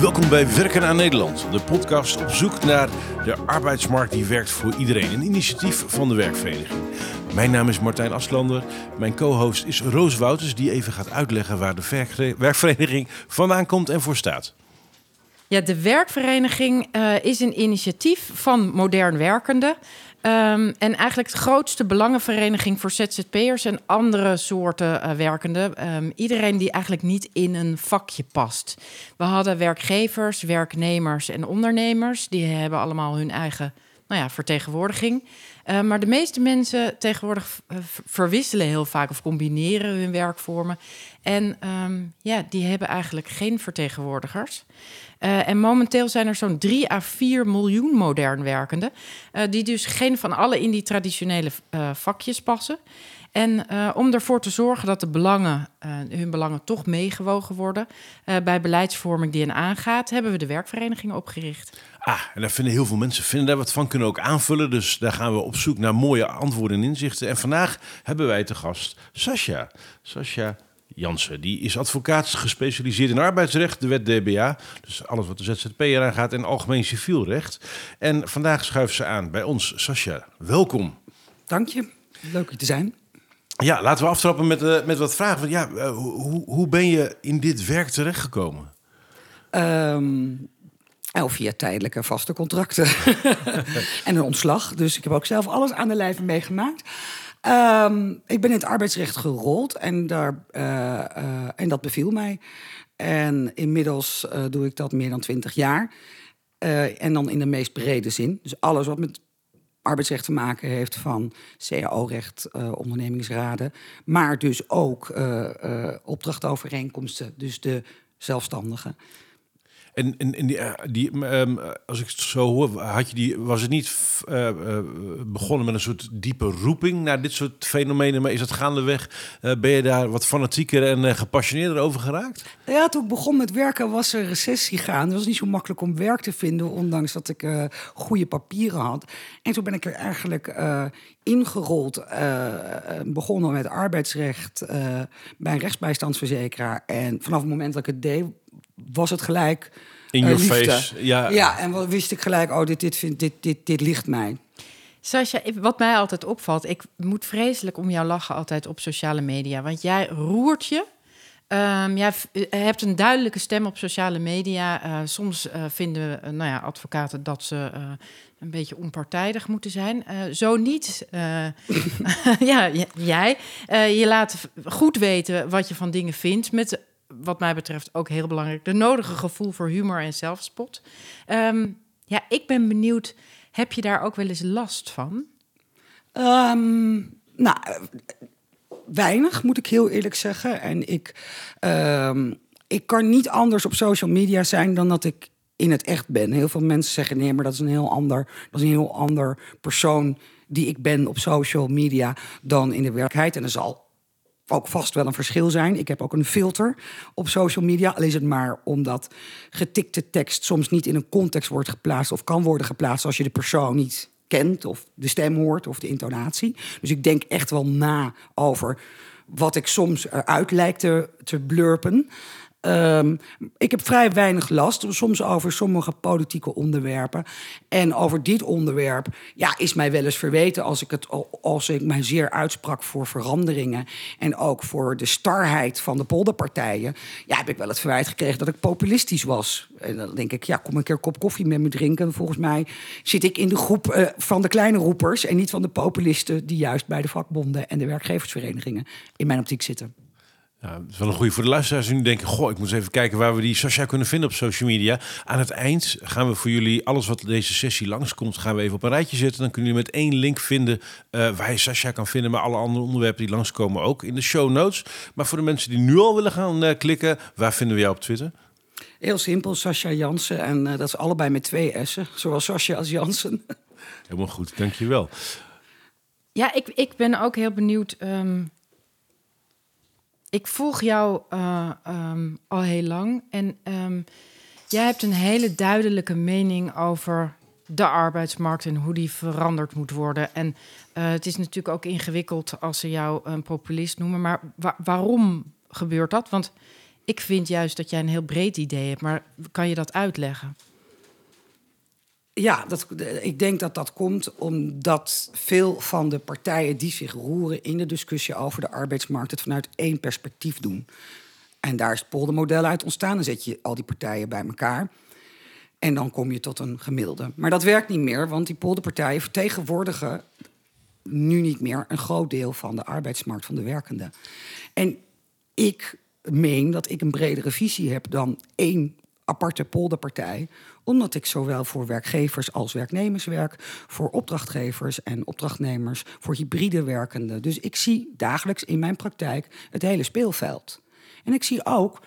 Welkom bij Werken aan Nederland, de podcast op zoek naar de arbeidsmarkt die werkt voor iedereen. Een initiatief van de werkvereniging. Mijn naam is Martijn Aslander. Mijn co-host is Roos Wouters, die even gaat uitleggen waar de werkvereniging vandaan komt en voor staat. Ja, de werkvereniging uh, is een initiatief van modern werkenden. Um, en eigenlijk de grootste belangenvereniging voor ZZP'ers en andere soorten uh, werkenden. Um, iedereen die eigenlijk niet in een vakje past. We hadden werkgevers, werknemers en ondernemers. Die hebben allemaal hun eigen nou ja, vertegenwoordiging. Uh, maar de meeste mensen tegenwoordig verwisselen heel vaak of combineren hun werkvormen. En ja, die hebben eigenlijk geen vertegenwoordigers. Uh, en momenteel zijn er zo'n 3 à 4 miljoen modern werkenden, uh, die dus geen van alle in die traditionele uh, vakjes passen. En om ervoor te zorgen dat de belangen, hun belangen toch meegewogen worden bij beleidsvorming die hen aangaat, hebben we de werkvereniging opgericht. Ah, en daar vinden heel veel mensen vinden daar wat van, kunnen ook aanvullen. Dus daar gaan we op zoek naar mooie antwoorden en inzichten. En vandaag hebben wij te gast Sascha. Sascha Jansen. Die is advocaat gespecialiseerd in arbeidsrecht, de wet DBA. Dus alles wat de ZZP eraan gaat en algemeen civielrecht. En vandaag schuift ze aan bij ons. Sascha, welkom. Dank je. Leuk hier te zijn. Ja, laten we aftrappen met, uh, met wat vragen. Ja, uh, hoe, hoe ben je in dit werk terechtgekomen? Um, of via tijdelijke vaste contracten en een ontslag. Dus ik heb ook zelf alles aan de lijve meegemaakt. Um, ik ben in het arbeidsrecht gerold en, daar, uh, uh, en dat beviel mij. En inmiddels uh, doe ik dat meer dan twintig jaar. en dan in de meest brede zin. Dus alles wat met arbeidsrecht te maken heeft, van CAO-recht, ondernemingsraden. Maar dus ook opdrachtovereenkomsten, dus de zelfstandigen. En, die, eh, um, als ik het zo hoor, had je die, was het niet uh, uh, begonnen met een soort diepe roeping naar dit soort fenomenen, maar is het gaandeweg, uh, ben je daar wat fanatieker en gepassioneerder over geraakt? Ja, toen ik begon met werken was er recessie gaan. Het was niet zo makkelijk om werk te vinden, ondanks dat ik goede papieren had. En toen ben ik er eigenlijk ingerold, begonnen met arbeidsrecht bij een rechtsbijstandsverzekeraar. En vanaf het moment dat ik het deed, was het gelijk. In your face. Ja. ja, en wist ik gelijk, oh, dit, dit, vind, dit, dit, dit ligt mij. Sascha, wat mij altijd opvalt, ik moet vreselijk om jou lachen altijd op sociale media. Want jij roert je. Um, jij hebt een duidelijke stem op sociale media. Uh, soms uh, vinden uh, nou ja, advocaten dat ze een beetje onpartijdig moeten zijn. zo niet. ja, jij. je laat goed weten wat je van dingen vindt. Met wat mij betreft ook heel belangrijk, de nodige gevoel voor humor en zelfspot. Um, ja, ik ben benieuwd, heb je daar ook wel eens last van? Um, nou, weinig moet ik heel eerlijk zeggen. En ik, um, ik kan niet anders op social media zijn dan dat ik in het echt ben. Heel veel mensen zeggen nee, maar dat is een heel ander, dat is een heel ander persoon die ik ben op social media dan in de werkelijkheid. En er zal ook vast wel een verschil zijn. Ik heb ook een filter op social media. Al is het maar omdat getikte tekst soms niet in een context wordt geplaatst of kan worden geplaatst als je de persoon niet kent of de stem hoort of de intonatie. Dus ik denk echt wel na over wat ik soms eruit lijkt te, te blurpen. Um, ik heb vrij weinig last, soms over sommige politieke onderwerpen. En over dit onderwerp ja, is mij wel eens verweten als ik, het, als ik mij zeer uitsprak voor veranderingen. En ook voor de starheid van de polderpartijen. Ja, heb ik wel het verwijt gekregen dat ik populistisch was. En dan denk ik, ja, kom een keer een kop koffie met me drinken. Volgens mij zit ik in de groep uh, van de kleine roepers en niet van de populisten die juist bij de vakbonden en de werkgeversverenigingen in mijn optiek zitten. Ja, dat is wel een goede voor de luisteraars die nu denken... goh, ik moet eens even kijken waar we die Sascha kunnen vinden op social media. Aan het eind gaan we voor jullie alles wat deze sessie langskomt... gaan we even op een rijtje zetten. Dan kunnen jullie met één link vinden uh, waar je Sascha kan vinden... maar alle andere onderwerpen die langskomen ook in de show notes. Maar voor de mensen die nu al willen gaan uh, klikken... waar vinden we jou op Twitter? Heel simpel, Sascha Jansen. En uh, dat is allebei met twee S'en. Zowel Sascha als Jansen. Helemaal goed, dankjewel. Ja, ik, ik ben ook heel benieuwd... Um ik volg jou uh, um, al heel lang en um, jij hebt een hele duidelijke mening over de arbeidsmarkt en hoe die veranderd moet worden. En uh, het is natuurlijk ook ingewikkeld als ze jou een populist noemen, maar wa waarom gebeurt dat? Want Ik vind juist dat jij een heel breed idee hebt, maar kan je dat uitleggen? Ja, dat, ik denk dat dat komt omdat veel van de partijen die zich roeren in de discussie over de arbeidsmarkt het vanuit één perspectief doen. En daar is het poldermodel uit ontstaan. Dan zet je al die partijen bij elkaar. En dan kom je tot een gemiddelde. Maar dat werkt niet meer, want die polderpartijen vertegenwoordigen nu niet meer een groot deel van de arbeidsmarkt van de werkenden. En ik meen dat ik een bredere visie heb dan één aparte polderpartij, omdat ik zowel voor werkgevers als werknemers werk, voor opdrachtgevers en opdrachtnemers, voor hybride werkenden. Dus ik zie dagelijks in mijn praktijk het hele speelveld. En ik zie ook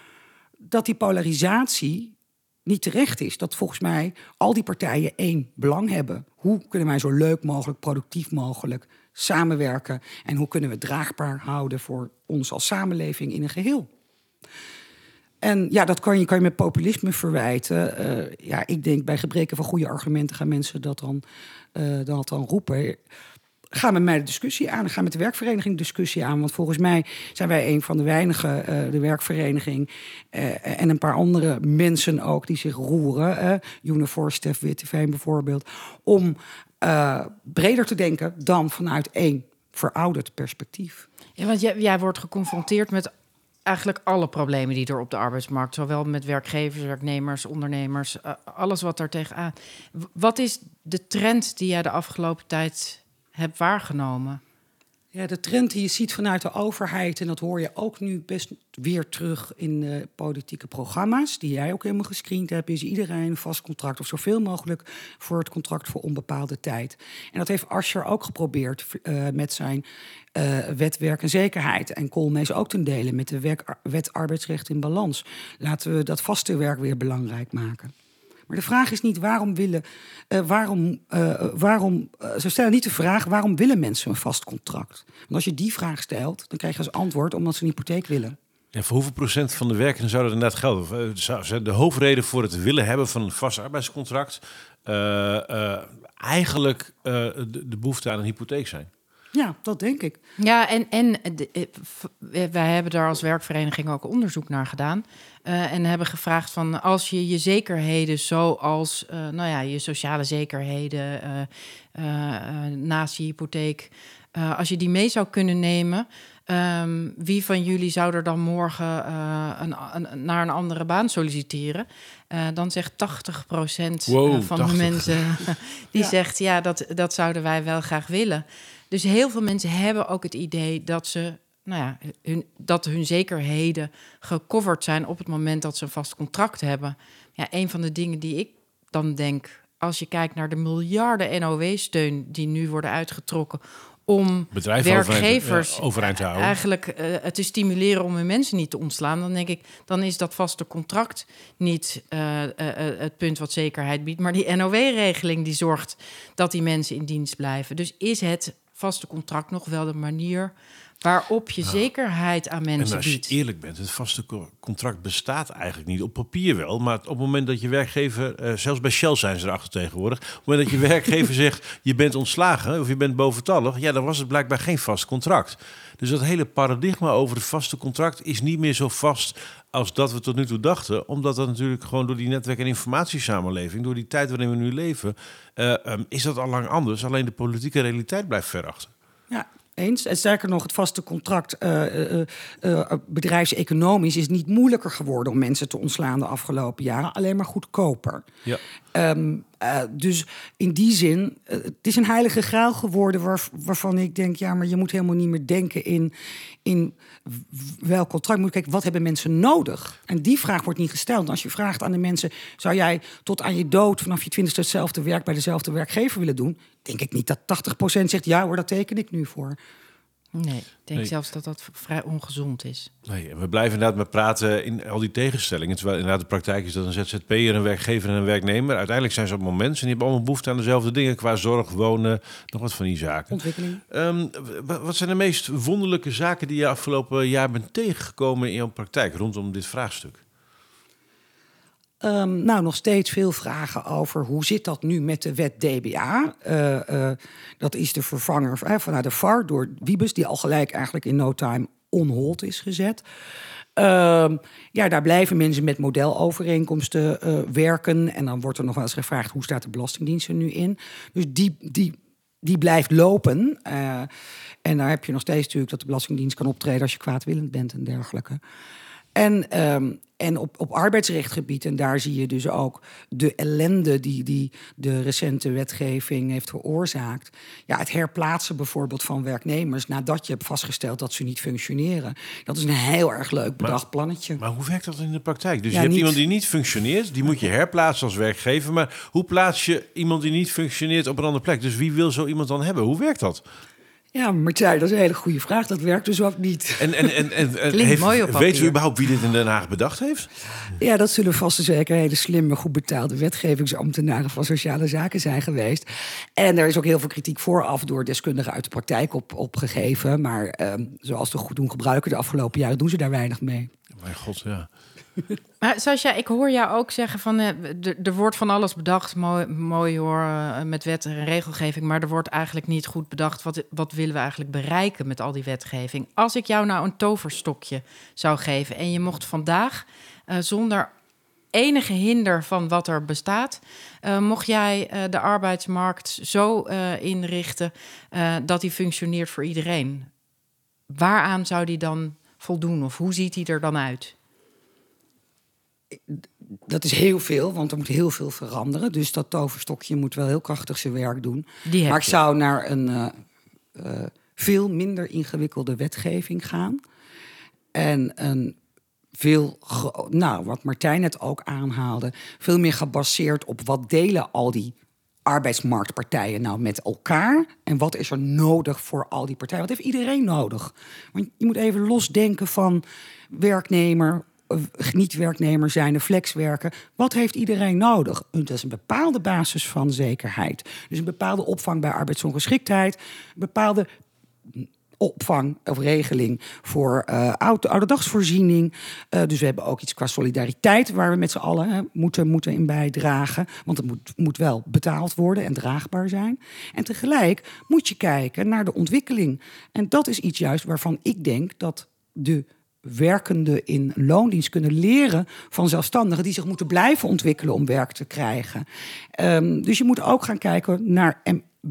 dat die polarisatie niet terecht is. Dat volgens mij al die partijen één belang hebben. Hoe kunnen wij zo leuk mogelijk, productief mogelijk samenwerken? En hoe kunnen we het draagbaar houden voor ons als samenleving in een geheel? En ja, dat kan je, kan je met populisme verwijten. Uh, ja, ik denk bij gebreken van goede argumenten gaan mensen dat dan, uh, dat dan roepen. Ga met mij de discussie aan. Ga met de werkvereniging de discussie aan. Want volgens mij zijn wij een van de weinige, uh, de werkvereniging. en een paar andere mensen ook die zich roeren. Unifor, Stef Witteveen bijvoorbeeld. Om breder te denken dan vanuit één verouderd perspectief. Ja, want jij, jij wordt geconfronteerd met eigenlijk alle problemen die er op de arbeidsmarkt, zowel met werkgevers, werknemers, ondernemers, uh, alles wat daar tegenaan. Wat is de trend die jij de afgelopen tijd hebt waargenomen? Ja, de trend die je ziet vanuit de overheid, en dat hoor je ook nu best weer terug in de politieke programma's, die jij ook helemaal gescreend hebt, is iedereen een vast contract of zoveel mogelijk voor het contract voor onbepaalde tijd. En dat heeft Asscher ook geprobeerd uh, met zijn uh, wet werk en zekerheid. En Koolmees ook ten dele met de wet arbeidsrecht in balans. Laten we dat vaste werk weer belangrijk maken. Maar de vraag is niet waarom willen, uh, waarom, uh, waarom uh, ze stellen niet de vraag waarom willen mensen een vast contract. Want als je die vraag stelt, dan krijg je als antwoord omdat ze een hypotheek willen. Ja, voor hoeveel procent van de werkenden zou dat inderdaad gelden? Zou de hoofdreden voor het willen hebben van een vast arbeidscontract eigenlijk de, de behoefte aan een hypotheek zijn? Ja, dat denk ik. Ja, en, en de, wij hebben daar als werkvereniging ook onderzoek naar gedaan. Uh, en hebben gevraagd van als je je zekerheden, zoals uh, nou ja, je sociale zekerheden, uh, naast je hypotheek, als je die mee zou kunnen nemen, um, wie van jullie zou er dan morgen een, een, naar een andere baan solliciteren? dan zegt 80% wow, van 80. de mensen die ja. zegt ja, dat, dat zouden wij wel graag willen. Dus heel veel mensen hebben ook het idee dat ze nou ja, hun, dat hun zekerheden gecoverd zijn op het moment dat ze een vast contract hebben. Ja, een van de dingen die ik dan denk, als je kijkt naar de miljarden NOW-steun die nu worden uitgetrokken om Bedrijven werkgevers overeind, te houden. eigenlijk uh, te stimuleren om hun mensen niet te ontslaan, dan denk ik, dan is dat vaste contract niet uh, uh, het punt wat zekerheid biedt, maar die NOW-regeling die zorgt dat die mensen in dienst blijven. Dus is het vaste contract nog wel de manier waarop je nou, zekerheid aan mensen en als biedt. je eerlijk bent, het vaste contract bestaat eigenlijk niet. Op papier wel, maar op het moment dat je werkgever... Uh, zelfs bij Shell zijn ze erachter tegenwoordig. Op het moment dat je werkgever zegt, je bent ontslagen of je bent boventallig... ja, dan was het blijkbaar geen vast contract. Dus dat hele paradigma over het vaste contract is niet meer zo vast als dat we tot nu toe dachten. Omdat dat natuurlijk gewoon door die netwerk- en informatiesamenleving... door die tijd waarin we nu leven, uh, um, is dat al lang anders. Alleen de politieke realiteit blijft ver achter. Ja, eens. En sterker nog, het vaste contract uh, uh, bedrijfseconomisch is niet moeilijker geworden om mensen te ontslaan de afgelopen jaren, alleen maar goedkoper. Ja. Um, dus in die zin, het is een heilige graal geworden waar, waarvan ik denk, ja, maar je moet helemaal niet meer denken in, in welk contract. Moet kijken, wat hebben mensen nodig? En die vraag wordt niet gesteld. Als je vraagt aan de mensen, zou jij tot aan je dood vanaf je twintigste hetzelfde werk bij dezelfde werkgever willen doen? Denk ik niet dat 80% zegt, ja hoor, dat teken ik nu voor. Nee, ik denk nee. zelfs dat dat vrij ongezond is. Nee, we blijven inderdaad maar praten in al die tegenstellingen. Terwijl inderdaad de praktijk is dat een ZZP'er, een werkgever en een werknemer... uiteindelijk zijn ze op het moment en die hebben allemaal behoefte aan dezelfde dingen... qua zorg, wonen, nog wat van die zaken. Ontwikkeling. Um, wat zijn de meest wonderlijke zaken die je afgelopen jaar bent tegengekomen in jouw praktijk... rondom dit vraagstuk? Um, nou, nog steeds veel vragen over hoe zit dat nu met de wet DBA. Uh, uh, dat is de vervanger uh, vanuit de VAR door Wiebes, die al gelijk eigenlijk in no time on hold is gezet. Ehm, ja, daar blijven mensen met modelovereenkomsten eh, werken. En dan wordt er nog wel eens gevraagd: hoe staat de Belastingdienst er nu in? Dus die, die, die blijft lopen. Eh, en daar heb je nog steeds natuurlijk dat de Belastingdienst kan optreden als je kwaadwillend bent en dergelijke. En, ehm, en op, op arbeidsrechtgebied, en daar zie je dus ook de ellende die, die de recente wetgeving heeft veroorzaakt. Ja, het herplaatsen bijvoorbeeld van werknemers nadat je hebt vastgesteld dat ze niet functioneren. Dat is een heel erg leuk bedacht plannetje. Maar hoe werkt dat in de praktijk? Dus Ja, je hebt niet- iemand die niet functioneert, die moet je herplaatsen als werkgever. Maar hoe plaats je iemand die niet functioneert op een andere plek? Dus wie wil zo iemand dan hebben? Hoe werkt dat? Ja, Martijn, dat is een hele goede vraag. Dat werkt dus ook niet. En, en, en, en, en Klinkt mooi op weten we papier. überhaupt wie dit in Den Haag bedacht heeft? Ja, dat zullen vast en zeker hele slimme, goed betaalde wetgevingsambtenaren van sociale zaken zijn geweest. En er is ook heel veel kritiek vooraf door deskundigen uit de praktijk op, opgegeven. Maar ehm, zoals de goed doen gebruiken de afgelopen jaren, doen ze daar weinig mee. Mijn god, ja. Maar Sascha, ik hoor jou ook zeggen van eh, er- wordt van alles bedacht, mooi, mooi hoor, eh, met wet en regelgeving, maar er wordt eigenlijk niet goed bedacht wat, wat willen we eigenlijk bereiken met al die wetgeving. Als ik jou nou een toverstokje zou geven en je mocht vandaag eh, zonder enige hinder van wat er bestaat, eh, mocht jij de arbeidsmarkt zo inrichten dat die functioneert voor iedereen. Waaraan zou die dan voldoen of hoe ziet die er dan uit? Dat is heel veel, want er moet heel veel veranderen. Dus dat toverstokje moet wel heel krachtig zijn werk doen. Die maar ik zou naar een eh, eh, veel minder ingewikkelde wetgeving gaan. En een veel, nou, wat Martijn net ook aanhaalde, veel meer gebaseerd op wat delen al die arbeidsmarktpartijen nou met elkaar en wat is er nodig voor al die partijen? Wat heeft iedereen nodig? Want je moet even losdenken van werknemer, niet-werknemer zijn, de flexwerken. Wat heeft iedereen nodig? Dat is een bepaalde basis van zekerheid. Dus een bepaalde opvang bij arbeidsongeschiktheid, een bepaalde opvang of regeling voor eh oude, ouderdagsvoorziening. Eh, dus we hebben ook iets qua solidariteit waar we met z'n allen moeten, moeten in bijdragen. Want het moet, moet wel betaald worden en draagbaar zijn. En tegelijk moet je kijken naar de ontwikkeling. En dat is iets juist waarvan ik denk dat de werkenden in loondienst kunnen leren van zelfstandigen die zich moeten blijven ontwikkelen om werk te krijgen. Ehm, dus je moet ook gaan kijken naar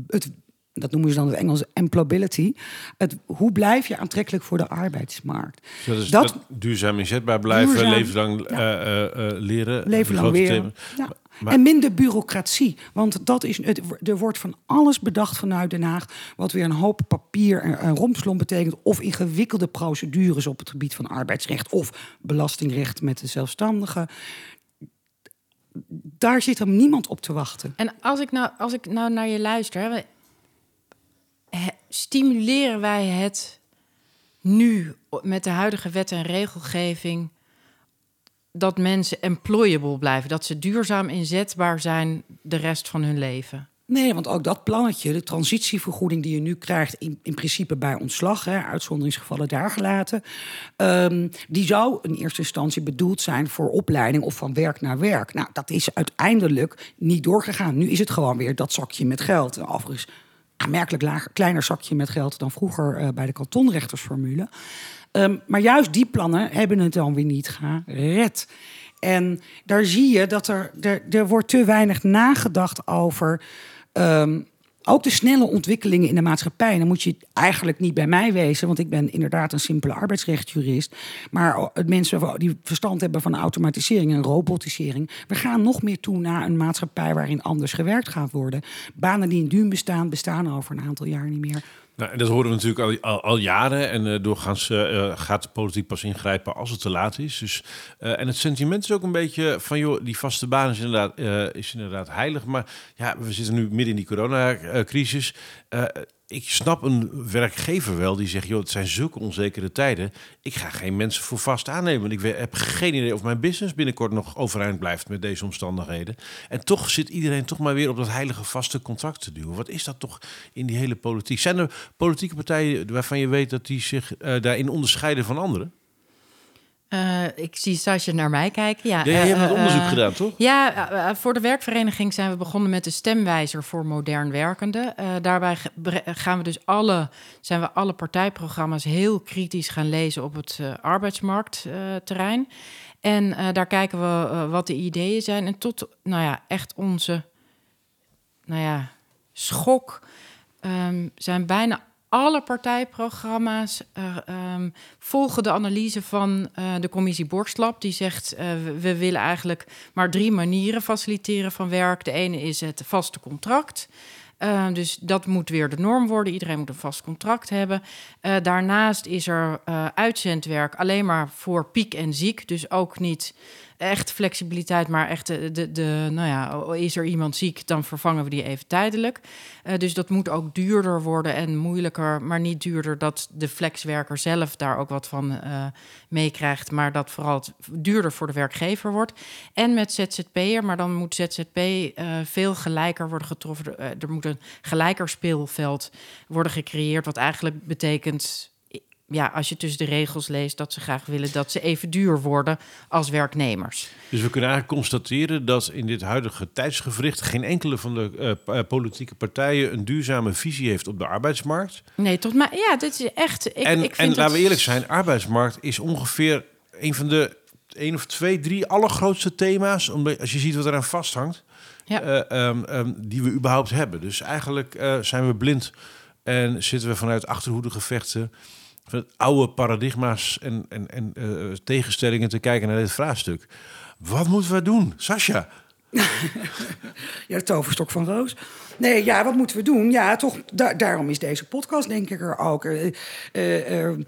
het dat noemen ze dan in het Engels employability. Het, hoe blijf je aantrekkelijk voor de arbeidsmarkt? Dat is Dat- dat, duurzaam inzetbaar blijven, Duurzaam, levenslang ja. eh, eh, eh, leren. Leven lang Grote weer. thema. Ja. Maar- en minder bureaucratie. Want dat is, het, er wordt van alles bedacht vanuit Den Haag. Wat weer een hoop papier en, en rompslomp betekent. Of ingewikkelde procedures op het gebied van arbeidsrecht. Of belastingrecht met de zelfstandigen. Daar zit hem niemand op te wachten. En als ik nou, als ik nou naar je luister, stimuleren wij het nu met de huidige wet en regelgeving dat mensen employable blijven, dat ze duurzaam inzetbaar zijn de rest van hun leven? Nee, want ook dat plannetje, de transitievergoeding die je nu krijgt, in, in principe bij ontslag, hè, uitzonderingsgevallen daar gelaten, ehm, die zou in eerste instantie bedoeld zijn voor opleiding of van werk naar werk. Nou, dat is uiteindelijk niet doorgegaan. Nu is het gewoon weer dat zakje met geld. En Overigens aanmerkelijk lager, kleiner zakje met geld dan vroeger eh, bij de kantonrechtersformule. Ehm, maar juist die plannen hebben het dan weer niet gered. En daar zie je dat er, er, er wordt te weinig nagedacht over ehm, ook de snelle ontwikkelingen in de maatschappij. Dan moet je eigenlijk niet bij mij wezen, want ik ben inderdaad een simpele arbeidsrechtjurist. Maar mensen die verstand hebben van automatisering en robotisering. We gaan nog meer toe naar een maatschappij waarin anders gewerkt gaat worden. Banen die in duur bestaan, bestaan over een aantal jaar niet meer. Nou, dat horen we natuurlijk al, al, jaren. En eh, doorgaans eh, gaat de politiek pas ingrijpen als het te laat is. Dus, eh, en het sentiment is ook een beetje van, joh, die vaste baan is inderdaad, eh, is inderdaad heilig. Maar ja, we zitten nu midden in die coronacrisis. Ik snap een werkgever wel die zegt, joh, het zijn zulke onzekere tijden. Ik ga geen mensen voor vast aannemen. Want ik heb geen idee of mijn business binnenkort nog overeind blijft met deze omstandigheden. En toch zit iedereen toch maar weer op dat heilige vaste contract te duwen. Wat is dat toch in die hele politiek? Zijn er politieke partijen waarvan je weet dat die zich eh, daarin onderscheiden van anderen? Uh, ik zie Sasje naar mij kijken. Ja, ja, je hebt uh, onderzoek uh, gedaan, toch? Ja, voor de werkvereniging zijn we begonnen met de stemwijzer voor modern werkenden. daarbij gaan we dus alle, zijn we alle partijprogramma's heel kritisch gaan lezen op het arbeidsmarktterrein. en daar kijken we wat de ideeën zijn. En tot, nou ja, echt onze, nou ja, schok um, zijn bijna alle partijprogramma's uh, um, volgen de analyse van uh, de commissie Borstlab. Die zegt, uh, we, willen eigenlijk maar drie manieren faciliteren van werk. De ene is het vaste contract. dus dat moet weer de norm worden. Iedereen moet een vast contract hebben. daarnaast is er uitzendwerk alleen maar voor piek en ziek. Dus ook niet echt flexibiliteit, maar echt de, de, de, nou ja, is er iemand ziek, dan vervangen we die even tijdelijk. Uh, dus dat moet ook duurder worden en moeilijker, maar niet duurder dat de flexwerker zelf daar ook wat van uh, meekrijgt, maar dat vooral duurder voor de werkgever wordt. En met ZZP'er, maar dan moet ZZP uh, veel gelijker worden getroffen. er moet een gelijker speelveld worden gecreëerd, wat eigenlijk betekent ja, als je tussen de regels leest dat ze graag willen dat ze even duur worden als werknemers. Dus we kunnen eigenlijk constateren dat in dit huidige tijdsgevricht geen enkele van de uh, politieke partijen een duurzame visie heeft op de arbeidsmarkt. Nee, tot maar ja, dit is echt. Ik, en ik vind en dat... laten we eerlijk zijn, arbeidsmarkt is ongeveer een van de één of twee, drie allergrootste thema's, omdat als je ziet wat eraan vasthangt, ja. uh, um, um, die we überhaupt hebben. Dus eigenlijk uh, zijn we blind en zitten we vanuit achterhoedegevechten oude paradigma's en, en, en uh, tegenstellingen te kijken naar dit vraagstuk. Wat moeten we doen, Sascha? ja, de toverstok van Roos. Nee, ja, wat moeten we doen? Ja, toch, da daarom is deze podcast denk ik er ook. Uh, uh,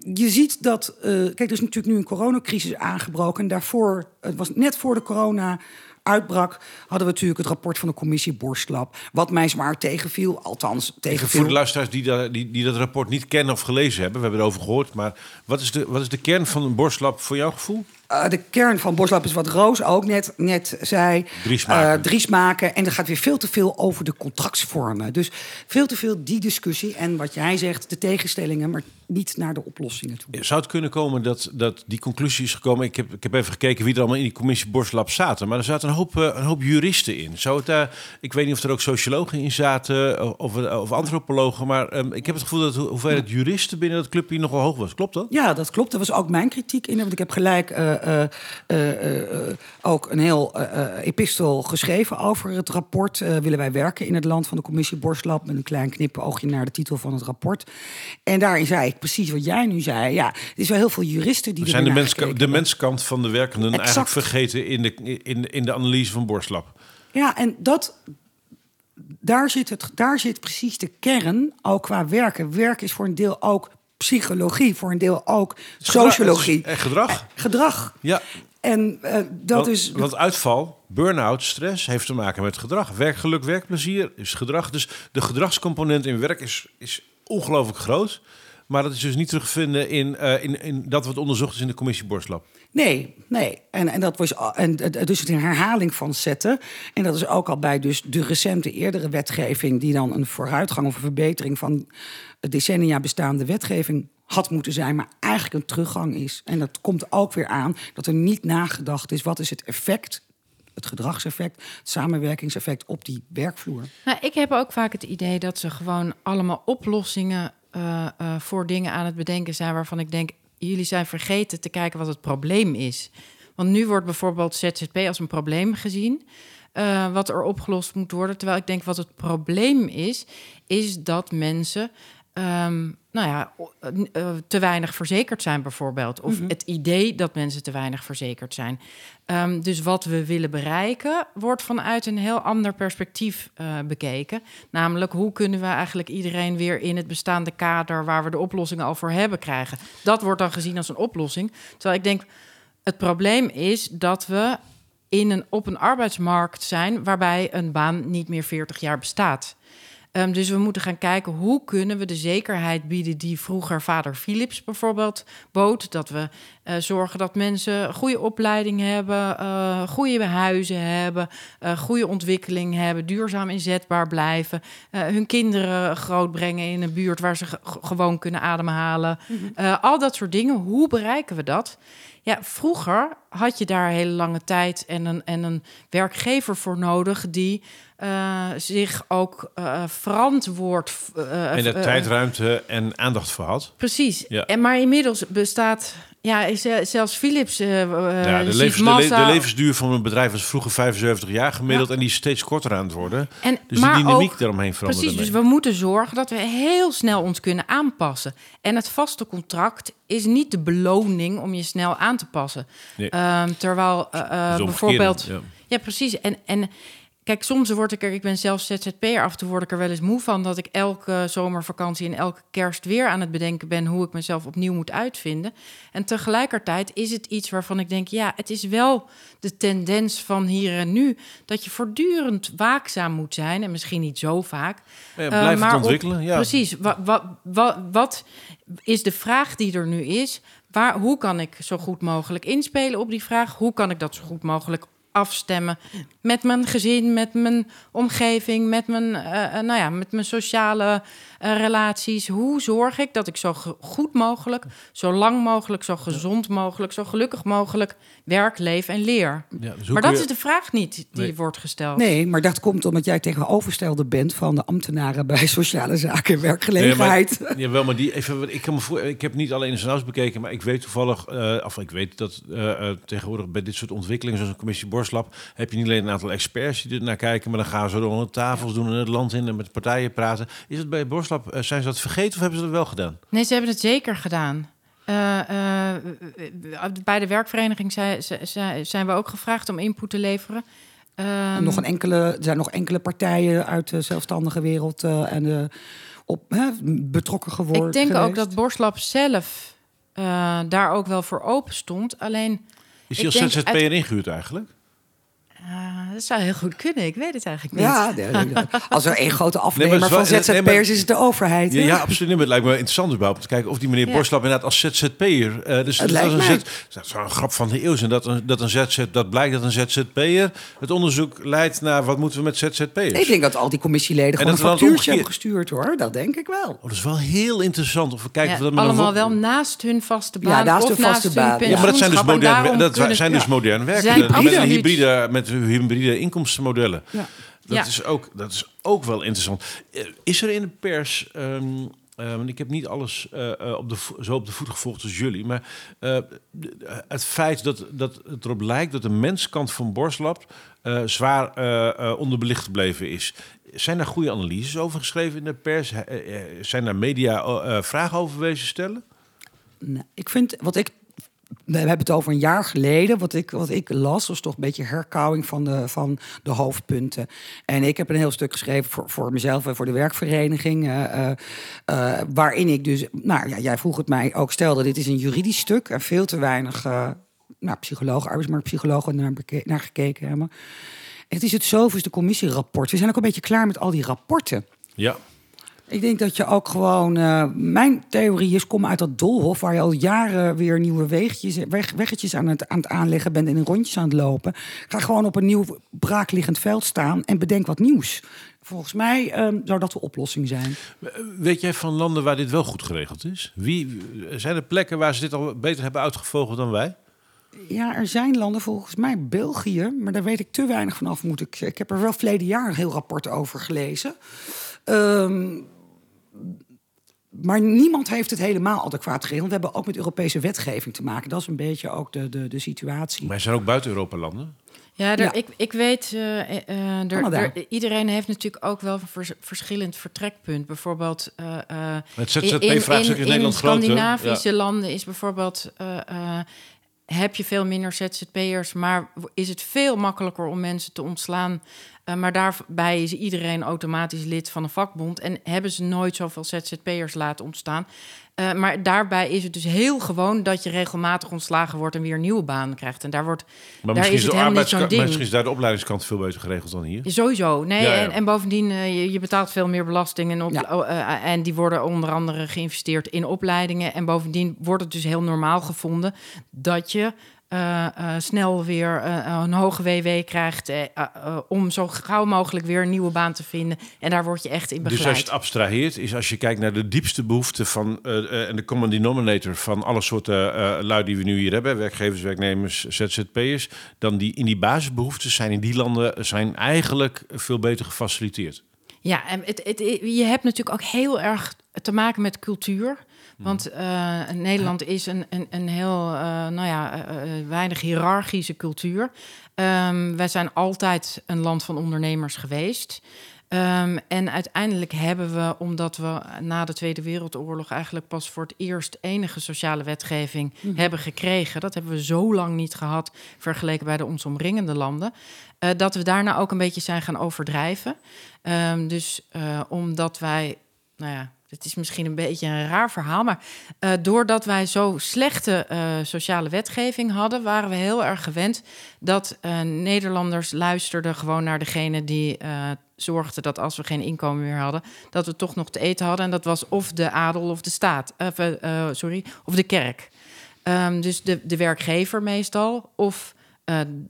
je ziet dat, kijk, er is natuurlijk nu een coronacrisis aangebroken. En daarvoor, het was net voor de corona, uitbrak, hadden we natuurlijk het rapport van de commissie Borstlab. Wat mij zwaar tegenviel, althans tegenviel. Voor de luisteraars die, dat, die, die dat rapport niet kennen of gelezen hebben, we hebben erover gehoord. Maar wat is de, wat is de kern van een Borstlab voor jouw gevoel? Uh, de kern van Boslap is wat Roos ook net, net zei. Drie smaken. Uh, drie smaken. En er gaat weer veel te veel over de contractsvormen. Dus veel te veel die discussie. En wat jij zegt, de tegenstellingen, maar niet naar de oplossingen toe. Zou het kunnen komen dat, dat die conclusie is gekomen? Ik heb, ik heb even gekeken wie er allemaal in die commissie Boslab zaten. Maar er zaten een hoop, uh, een hoop juristen in. Zou het daar, ik weet niet of er ook sociologen in zaten of, of antropologen. Maar um, ik heb het gevoel dat hoeveelheid juristen binnen dat clubje nogal hoog was. Klopt dat? Ja, dat klopt. Dat was ook mijn kritiek in. Want ik heb gelijk uh, ook een heel epistel geschreven over het rapport. willen wij werken in het land van de commissie Borstlab? Met een klein knipoogje naar de titel van het rapport. En daarin zei ik precies wat jij nu zei. Ja, er is wel heel veel juristen die. We zijn de, mens, de menskant van de werkenden exact. eigenlijk vergeten in de, in, in de analyse van Borstlab. Ja, en dat, daar zit, het, daar zit precies de kern, ook qua werken. Werk is voor een deel ook psychologie, voor een deel ook sociologie. En gedrag. Gedrag. Ja. En uh, dat want, is. Want uitval, burn-out, stress heeft te maken met gedrag. Werkgeluk, werkplezier is gedrag. Dus de gedragscomponent in werk is, is ongelooflijk groot. Maar dat is dus niet terug te vinden in, uh, in, in dat wat onderzocht is in de commissie Borstlab. Nee, nee. En, en dat was en, dus het een herhaling van zetten. En dat is ook al bij dus de recente eerdere wetgeving, die dan een vooruitgang of een verbetering van decennia bestaande wetgeving had moeten zijn, maar eigenlijk een teruggang is. En dat komt ook weer aan dat er niet nagedacht is wat is het effect het gedragseffect, het samenwerkingseffect op die werkvloer. Nou, ik heb ook vaak het idee dat ze gewoon allemaal oplossingen uh, uh, voor dingen aan het bedenken zijn waarvan ik denk, jullie zijn vergeten te kijken wat het probleem is. Want nu wordt bijvoorbeeld ZZP als een probleem gezien. Uh, wat er opgelost moet worden. Terwijl ik denk wat het probleem is, is dat mensen um, nou ja, uh, te weinig verzekerd zijn, bijvoorbeeld. Of mm -hmm. het idee dat mensen te weinig verzekerd zijn. Um, dus wat we willen bereiken, wordt vanuit een heel ander perspectief uh, bekeken. Namelijk, hoe kunnen we eigenlijk iedereen weer in het bestaande kader waar we de oplossingen al voor hebben krijgen? Dat wordt dan gezien als een oplossing. Terwijl ik denk, het probleem is dat we in een, op een arbeidsmarkt zijn waarbij een baan niet meer 40 jaar bestaat. Ehm, dus we moeten gaan kijken hoe kunnen we de zekerheid bieden die vroeger vader Philips bijvoorbeeld bood. Dat we uh, zorgen dat mensen goede opleiding hebben, uh, goede huizen hebben, uh, goede ontwikkeling hebben, duurzaam inzetbaar blijven, hun kinderen grootbrengen in een buurt waar ze gewoon kunnen ademhalen. Mm -hmm. al dat soort dingen. Hoe bereiken we dat? Ja, vroeger had je daar hele lange tijd en een, en een werkgever voor nodig die uh, zich ook uh, verantwoord. Uh, en de tijdruimte en aandacht voor had. Precies. Ja. En maar inmiddels bestaat. Ja, zelfs Philips. ja, de, levens, de, de, levensduur van een bedrijf was vroeger 75 jaar gemiddeld. Ja. En die is steeds korter aan het worden. En, dus de dynamiek ook, daaromheen verandert. Precies, dus we moeten zorgen dat we heel snel ons kunnen aanpassen. En het vaste contract is niet de beloning om je snel aan te passen. Nee. Um, terwijl bijvoorbeeld. Ja. ja, precies. En, en Kijk, soms word ik er, ik ben zelf ZZP'er, af en toe word ik er wel eens moe van dat ik elke zomervakantie en elke kerst weer aan het bedenken ben hoe ik mezelf opnieuw moet uitvinden. En tegelijkertijd is het iets waarvan ik denk, ja, het is wel de tendens van hier en nu dat je voortdurend waakzaam moet zijn en misschien niet zo vaak. Ja, blijf uh, maar het ontwikkelen. ja. Precies. Wat is de vraag die er nu is? Waar, hoe kan ik zo goed mogelijk inspelen op die vraag? Hoe kan ik dat zo goed mogelijk afstemmen met mijn gezin, met mijn omgeving, met mijn, uh, nou ja, met mijn sociale uh, relaties. Hoe zorg ik dat ik zo goed mogelijk, zo lang mogelijk, zo gezond mogelijk, zo gelukkig mogelijk werk, leef en leer? Ja, dus maar dat je... is de vraag niet die nee. wordt gesteld. Nee, maar dat komt omdat jij tegenoverstelde bent van de ambtenaren bij sociale zaken en werkgelegenheid. Nee, maar, jawel, maar die even, ik, kan me voor, ik heb niet alleen de Zenaus bekeken, maar ik weet toevallig, uh, of ik weet dat uh, tegenwoordig bij dit soort ontwikkelingen, zoals een commissie Borslab, heb je niet alleen een aantal experts die er naar kijken, maar dan gaan ze door tafels doen in het land in en met partijen praten. Is het bij Borslab, uh, zijn ze dat vergeten of hebben ze dat wel gedaan? Nee, ze hebben het zeker gedaan. Uh, uh, bij de werkvereniging zijn, zijn we ook gevraagd om input te leveren. Um, nog een enkele, er zijn nog enkele partijen uit de zelfstandige wereld en de, op, hè, betrokken geworden. Ik denk geweest. ook dat Borslab zelf daar ook wel voor open stond. Alleen. Is hij als ZZP'er uit... ingehuurd eigenlijk? Uh, dat zou heel goed kunnen. Ik weet het eigenlijk niet. Ja, als er één grote afnemer nee, van ZZP'ers nee, is het de overheid. Ja, ja absoluut. Maar het lijkt me interessant überhaupt om te kijken of die meneer ja. Borslap inderdaad als ZZP'er... Uh, dus het dat, is een dat is een grap van de eeuw. En dat, een, dat, een ZZ, dat blijkt dat een ZZP'er het onderzoek leidt naar wat moeten we met ZZP'ers. Ik denk dat al die commissieleden gewoon een factuurtje hebben gestuurd hoor. Dat denk ik wel. Oh, dat is wel heel interessant. Of we kijken ja, of dat allemaal wel naast hun vaste baan. Ja, naast hun vaste baan. Ja, maar dat zijn dus modern, dat zijn dus modern werken. Hybride, met hybride inkomstenmodellen. Ja. Dat, ja. Is ook, dat is ook wel interessant. Eh, is er in de pers... Um, ik heb niet alles uh, op de, zo op de voet gevolgd als jullie. Maar uh, het feit dat, dat het erop lijkt dat de menskant van Borslab zwaar onderbelicht gebleven is. Zijn daar goede analyses over geschreven in de pers? zijn daar media vragen over wezen stellen? Nou, ik vind wat ik we hebben het over een jaar geleden. Wat ik, wat ik las, was toch een beetje herkauwing van de, van de hoofdpunten. En ik heb een heel stuk geschreven voor, voor mezelf en voor de werkvereniging. Uh, uh, waarin ik dus, nou ja, jij vroeg het mij ook, stelde: dit is een juridisch stuk en veel te weinig nou, psychologen, arbeidsmarktpsychologen naar, naar gekeken hebben. Het is het zoveelste commissierapport. We zijn ook een beetje klaar met al die rapporten. Ja. Ik denk dat je ook gewoon. Uh, mijn theorie is: kom uit dat doolhof waar je al jaren weer nieuwe weegjes, weg, weggetjes aan het, aan het aanleggen bent en in rondjes aan het lopen. Ga gewoon op een nieuw braakliggend veld staan en bedenk wat nieuws. Volgens mij um, zou dat de oplossing zijn. Weet jij van landen waar dit wel goed geregeld is? Wie, zijn er plekken waar ze dit al beter hebben uitgevogeld dan wij? Ja, er zijn landen, volgens mij België, maar daar weet ik te weinig vanaf. Moet ik, ik heb er wel verleden jaar een heel rapport over gelezen. Um, maar niemand heeft het helemaal adequaat geregeld. We hebben ook met Europese wetgeving te maken. Dat is een beetje ook de, de, de situatie. Maar er zijn ook buiten Europa landen? Ja, er, Ik, ik weet, uh, uh, er, er, iedereen heeft natuurlijk ook wel een verschillend vertrekpunt. Bijvoorbeeld uh, het ZZP-vraagstuk in, in, in, in Scandinavische landen is bijvoorbeeld... heb je veel minder ZZP'ers, maar is het veel makkelijker om mensen te ontslaan uh, maar daarbij is iedereen automatisch lid van een vakbond en hebben ze nooit zoveel ZZP'ers laten ontstaan. Eh, maar daarbij is het dus heel gewoon dat je regelmatig ontslagen wordt en weer een nieuwe baan krijgt. En daar wordt Maar daar misschien is het de helemaal niet zo'n arbeidskant, ding. misschien is daar de opleidingskant veel beter geregeld dan hier. Sowieso. Nee, Ja, ja. En, en bovendien, eh, je, je betaalt veel meer belasting. En, op, Ja. oh, eh, en die worden onder andere geïnvesteerd in opleidingen. En bovendien wordt het dus heel normaal gevonden dat je eh, eh, snel weer eh, een hoge WW krijgt. om zo gauw mogelijk weer een nieuwe baan te vinden. En daar word je echt in Dus als je begeleid. het abstraheert, is als je kijkt naar de diepste behoeften van en de common denominator van alle soorten lui die we nu hier hebben, werkgevers, werknemers, ZZP'ers, dan die in die basisbehoeften zijn in die landen zijn eigenlijk veel beter gefaciliteerd. Ja, en het, het, je hebt natuurlijk ook heel erg te maken met cultuur. Want eh, Nederland is een, een, een heel, eh, nou ja, eh, weinig hiërarchische cultuur. Ehm, wij zijn altijd een land van ondernemers geweest. Ehm, en uiteindelijk hebben we, omdat we na de Tweede Wereldoorlog eigenlijk pas voor het eerst enige sociale wetgeving hebben gekregen, dat hebben we zo lang niet gehad vergeleken bij de ons omringende landen, dat we daarna ook een beetje zijn gaan overdrijven. Ehm, dus omdat wij, nou ja, het is misschien een beetje een raar verhaal, maar eh, doordat wij zo slechte eh, sociale wetgeving hadden, waren we heel erg gewend dat eh, Nederlanders luisterden gewoon naar degene die eh zorgde dat als we geen inkomen meer hadden, dat we toch nog te eten hadden. En dat was of de adel of de staat, sorry, of de kerk. Ehm, dus de, de werkgever meestal, of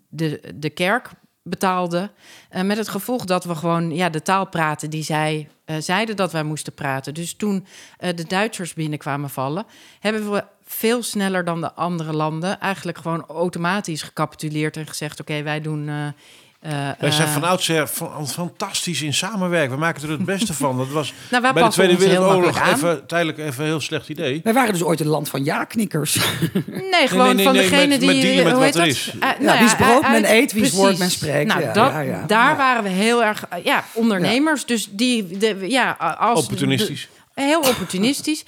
de, de kerk betaalde. Eh, met het gevolg dat we gewoon ja, de taal praten die zij eh, zeiden dat wij moesten praten. Dus toen eh, de Duitsers binnenkwamen vallen, hebben we veel sneller dan de andere landen eigenlijk gewoon automatisch gecapituleerd en gezegd: oké, wij doen. Eh, eh, Wij zijn eh, van oudsher fa- fantastisch in samenwerken. We maken er het beste van. Dat was Nou, bij de Tweede Wereldoorlog even, tijdelijk even een heel slecht idee. Wij waren dus ooit een land van ja-knikkers. Nee, gewoon nee, van nee, degene met- die... met met hoe wat heet er dat? is. Eh, Ja, wie's brood men uit- eet, wie's woord men spreekt. Nou, Ja, dat, ja, ja. daar Ja. waren we heel erg... Ja, ondernemers. Dus die... De, ja, als Opportunistisch. de- heel opportunistisch.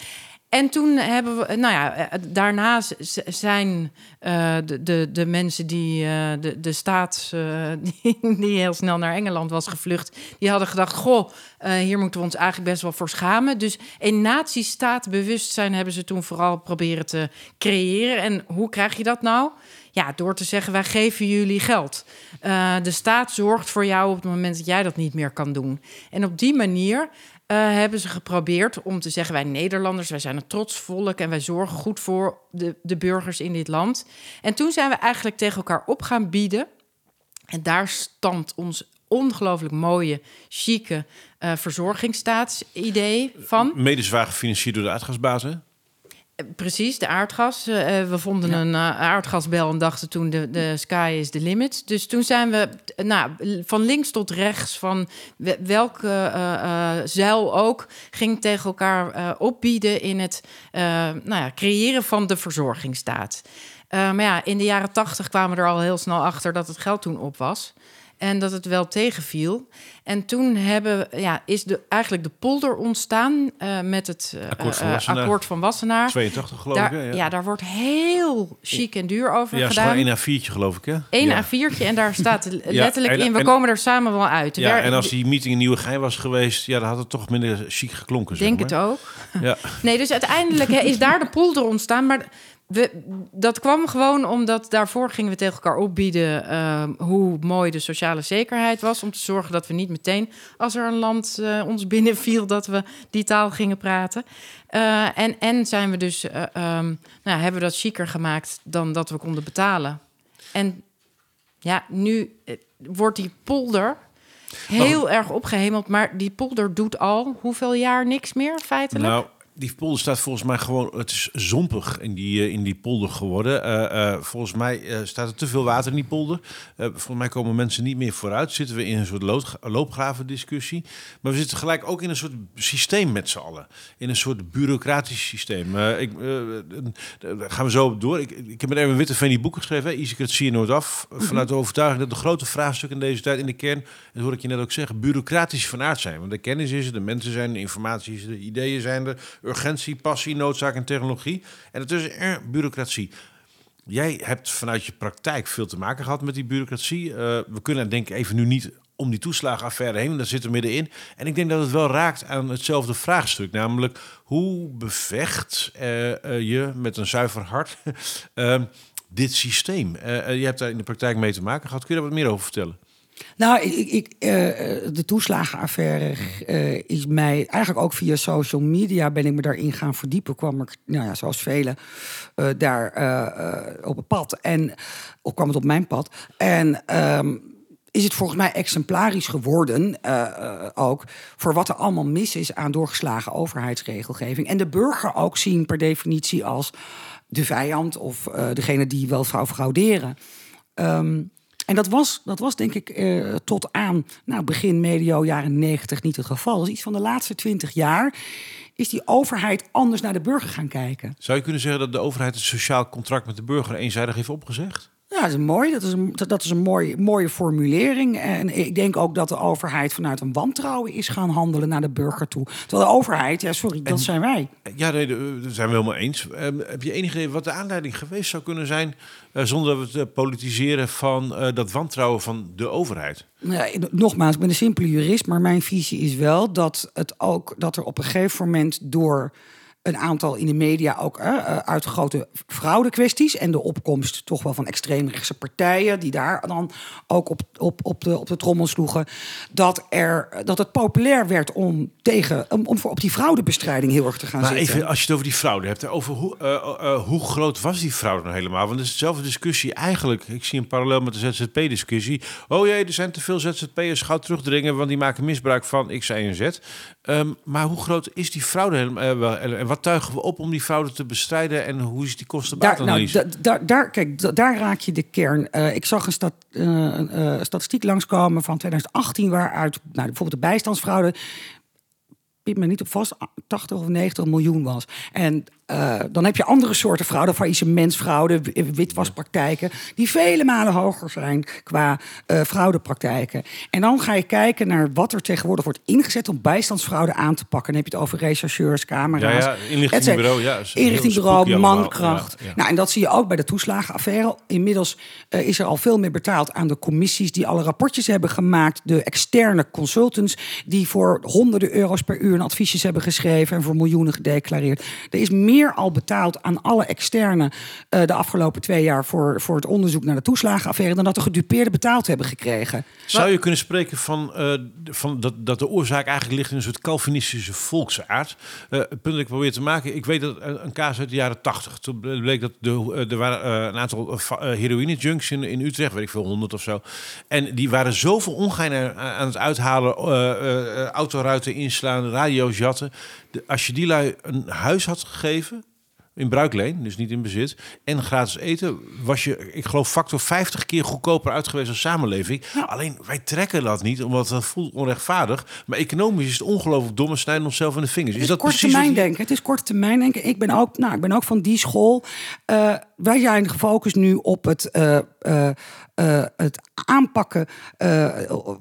En toen hebben we... Nou ja, eh, daarna z- z- zijn eh, de, de, de mensen die... eh, de, de staats... eh, die, die heel snel naar Engeland was gevlucht... die hadden gedacht... Goh, eh, hier moeten we ons eigenlijk best wel voor schamen. Dus een nazistaatbewustzijn hebben ze toen vooral proberen te creëren. En hoe krijg je dat nou? Ja, door te zeggen, wij geven jullie geld. Eh, de staat zorgt voor jou op het moment dat jij dat niet meer kan doen. En op die manier eh, hebben ze geprobeerd om te zeggen... wij Nederlanders, wij zijn een trots volk... en wij zorgen goed voor de, de burgers in dit land. En toen zijn we eigenlijk tegen elkaar op gaan bieden... En daar stamt ons ongelooflijk mooie, chique eh verzorgingsstaatsidee van. Mede zwaar gefinancierd door de? Eh, Precies, de aardgas. Eh, we vonden een eh, aardgasbel en dachten toen de, de sky is the limit. Dus toen zijn we eh, nou, van links tot rechts, van we- welke eh, eh, zuil ook, ging tegen elkaar eh, opbieden in het eh, nou ja, creëren van de verzorgingsstaat. Eh, maar ja, in de jaren tachtig kwamen we er al heel snel achter dat het geld toen op was. En dat het wel tegenviel. En toen hebben, ja, is de, eigenlijk de polder ontstaan eh, met het eh, Akkoord van eh, Wassenaar. akkoord van Wassenaar. 82 geloof Daar, ik, hè? ja. daar wordt heel chic en duur over Ja, gedaan. gewoon een A4'tje geloof ik, hè? Eén ja. A4'tje en daar staat letterlijk en- in... we en- komen er samen wel uit. Ja, wer- en als die meeting in Nieuwegein was geweest, ja, dan had het toch minder chic geklonken, zeg Denk maar. het ook. Ja. Nee, dus uiteindelijk hè, is daar de polder ontstaan. Maar we, dat kwam gewoon omdat daarvoor gingen we tegen elkaar opbieden... eh, hoe mooi de sociale zekerheid was. Om te zorgen dat we niet meteen, als er een land eh, ons binnenviel... dat we die taal gingen praten. Eh, en, en zijn we dus, eh, ehm, nou, hebben we dat chiquer gemaakt dan dat we konden betalen. En ja, nu wordt die polder heel erg opgehemeld. Maar die polder doet al hoeveel jaar niks meer, feitelijk? Nou, die polder staat volgens mij gewoon... Het is zompig in die, eh, in die polder geworden. Eh, eh, volgens mij staat er te veel water in die polder. Volgens mij komen mensen niet meer vooruit. Zitten we in een soort lood, loopgravendiscussie. Maar we zitten gelijk ook in een soort systeem met z'n allen. In een soort bureaucratisch systeem. Ik, daar gaan we zo op door. Ik, ik heb met Erwin Witteveen die boek geschreven. Easy het zie je nooit af. Vanuit de overtuiging dat de grote vraagstuk in deze tijd in de kern... dat hoor ik je net ook zeggen, bureaucratisch van aard zijn. Want de kennis is er, de mensen zijn, de informatie is er, de ideeën zijn er... urgentie, passie, noodzaak en technologie. En het is er bureaucratie. Jij hebt vanuit je praktijk veel te maken gehad met die bureaucratie. Eh, we kunnen denk ik even nu niet om die toeslagenaffaire heen. Dat zit er middenin. En ik denk dat het wel raakt aan hetzelfde vraagstuk. Namelijk, hoe bevecht eh, eh, je met een zuiver hart ehm, dit systeem? Je hebt daar in de praktijk mee te maken gehad. Kun je daar wat meer over vertellen? Nou, ik, ik, uh, de toeslagenaffaire uh, is mij eigenlijk ook via social media ben ik me daarin gaan verdiepen. Kwam ik, nou ja, zoals velen, daar op het pad en of kwam het op mijn pad. En um, is het volgens mij exemplarisch geworden, ook voor wat er allemaal mis is aan doorgeslagen overheidsregelgeving. En de burger ook zien per definitie als de vijand of degene die wel vrouw frauderen. Um, en dat was, dat was denk ik eh, tot aan nou, begin medio jaren 90 niet het geval. Dus iets van de laatste twintig jaar is die overheid anders naar de burger gaan kijken. Zou je kunnen zeggen dat de overheid het sociaal contract met de burger eenzijdig heeft opgezegd? Ja, dat is mooi. Dat is een, dat is een mooie, mooie formulering. En ik denk ook dat de overheid vanuit een wantrouwen is gaan handelen naar de burger toe. Terwijl de overheid, ja, sorry, dat zijn wij. Ja, nee, daar zijn we helemaal eens. Ehm, heb je enige idee wat de aanleiding geweest zou kunnen zijn, uh, zonder dat we het politiseren van uh, dat wantrouwen van de overheid? Ja, nogmaals, ik ben een simpele jurist, maar mijn visie is wel dat, het ook, dat er op een gegeven moment door een aantal in de media ook uh, uitgegoten fraudekwesties. En de opkomst toch wel van extreemrechtse partijen. die daar dan ook op, op, op, de, op de trommel sloegen. Dat, er, dat het populair werd om, tegen, om, om voor op die fraudebestrijding heel erg te gaan maar zitten. Even, als je het over die fraude hebt. Over hoe, uh, hoe groot was die fraude nou helemaal? Want het is dezelfde discussie eigenlijk. Ik zie een parallel met de ZZP-discussie. Oh jee, er zijn te veel ZZP'ers. Gauw terugdringen, want die maken misbruik van X, Y en Z. Um, maar hoe groot is die fraude helemaal? En wat tuigen we op om die fraude te bestrijden en hoe is die kostenbaatanalyse? Daar, nou, daar, daar, kijk, daar raak je de kern. Uh, ik zag een, stat, uh, uh, statistiek langskomen van 2018 waaruit nou, bijvoorbeeld de bijstandsfraude piep me niet op vast, 80 of 90 miljoen was. En uh, dan heb je andere soorten fraude, faillissementsfraude, witwaspraktijken, die vele malen hoger zijn qua uh, fraudepraktijken. En dan ga je kijken naar wat er tegenwoordig wordt ingezet om bijstandsfraude aan te pakken. Dan heb je het over rechercheurs, camera's. Ja, ja inlichtingbureau, ja. Inlichtingbureau, mankracht. Ja, ja. Nou, en dat zie je ook bij de toeslagenaffaire. Inmiddels uh, is er al veel meer betaald aan de commissies die alle rapportjes hebben gemaakt. De externe consultants die voor honderden euro's per uur adviesjes hebben geschreven en voor miljoenen gedeclareerd. Er is meer al betaald aan alle externe uh, de afgelopen twee jaar voor, voor het onderzoek naar de toeslagenaffaire dan dat de gedupeerden betaald hebben gekregen. Zou je kunnen spreken van, uh, van dat, dat de oorzaak eigenlijk ligt in een soort Calvinistische volksaard? Uh, punt dat ik probeer te maken, ik weet dat een kaas uit de jaren tachtig, toen bleek dat de, er waren een aantal heroïne junks in, in Utrecht, weet ik veel, honderd of zo. En die waren zoveel ongein aan het uithalen, autoruiten inslaan, radio's jatten. De, als je die lui een huis had gegeven, in bruikleen, dus niet in bezit, en gratis eten, was je, ik geloof, factor 50 keer goedkoper uit geweest als samenleving. Ja. Alleen wij trekken dat niet, omdat dat voelt onrechtvaardig. Maar economisch is het ongelooflijk dom en snijden onszelf in de vingers. Het is, is dat korte termijn denken. Het is korte termijn denken. Ik ben ook, nou, ik ben ook van die school. Uh, wij zijn gefocust nu op het. Uh, uh, het aanpakken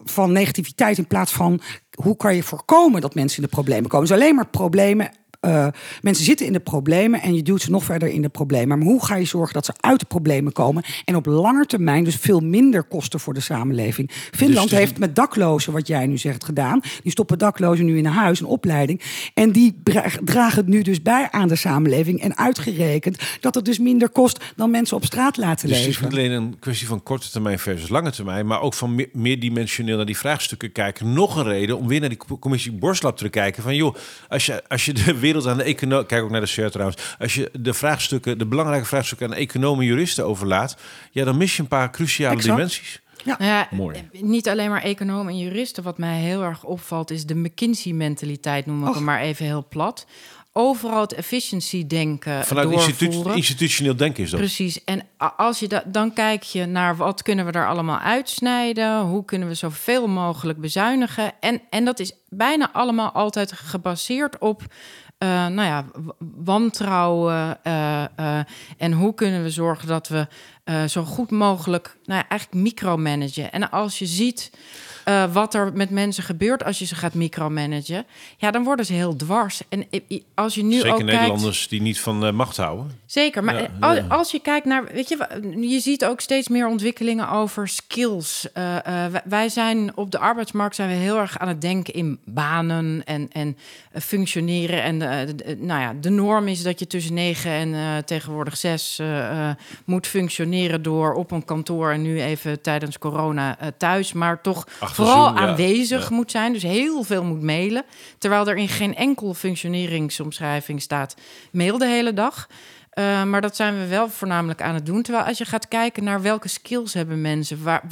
van negativiteit in plaats van hoe kan je voorkomen dat mensen in de problemen komen. Dus alleen maar problemen uh, mensen zitten in de problemen en je duwt ze nog verder in de problemen. Maar hoe ga je zorgen dat ze uit de problemen komen en op lange termijn dus veel minder kosten voor de samenleving? Finland dus, heeft met daklozen, wat jij nu zegt, gedaan. Die stoppen daklozen nu in een huis, een opleiding. En die dragen het nu dus bij aan de samenleving. En uitgerekend dat het dus minder kost dan mensen op straat laten dus leven. Het is niet alleen een kwestie van korte termijn versus lange termijn, maar ook van meer, meerdimensioneel naar die vraagstukken kijken. Nog een reden om weer naar die commissie Borslap te kijken. Van joh, als je, als je de wereld aan de economie... Kijk ook naar de shirt trouwens. Als je de vraagstukken, de belangrijke vraagstukken aan economen en juristen overlaat... ja, dan mis je een paar cruciale exact. dimensies. Ja. ja. Mooi. Niet alleen maar economen en juristen. Wat mij heel erg opvalt is de McKinsey-mentaliteit, noem ik Och. hem maar even heel plat overal het efficiency denken Vanuit institu institutioneel denken is dat. Precies. En als je da dan kijk je naar wat kunnen we er allemaal uitsnijden, hoe kunnen we zoveel mogelijk bezuinigen. En, en dat is bijna allemaal altijd gebaseerd op uh, nou ja, wantrouwen. Uh, uh, en hoe kunnen we zorgen dat we eh, zo goed mogelijk, nou ja, eigenlijk micromanagen. En als je ziet eh, wat er met mensen gebeurt als je ze gaat micromanagen, ja, dan worden ze heel dwars. En als je nu Zeker ook kijkt, Nederlanders die niet van eh, macht houden. Zeker, maar Ja, eh, ja. als je kijkt naar, weet je, je ziet ook steeds meer ontwikkelingen over skills. Eh, eh, wij- zijn op de arbeidsmarkt zijn we heel erg aan het denken in banen en, en functioneren. En de- nou ja, de norm is dat je tussen negen en tegenwoordig zes moet functioneren door op een kantoor en nu even tijdens corona thuis, maar toch vooral ja. aanwezig moet zijn. Dus heel veel moet mailen. Terwijl er in geen enkel functioneringsomschrijving staat mail de hele dag. Eh, maar dat zijn we wel voornamelijk aan het doen. Terwijl als je gaat kijken naar welke skills hebben mensen, waar,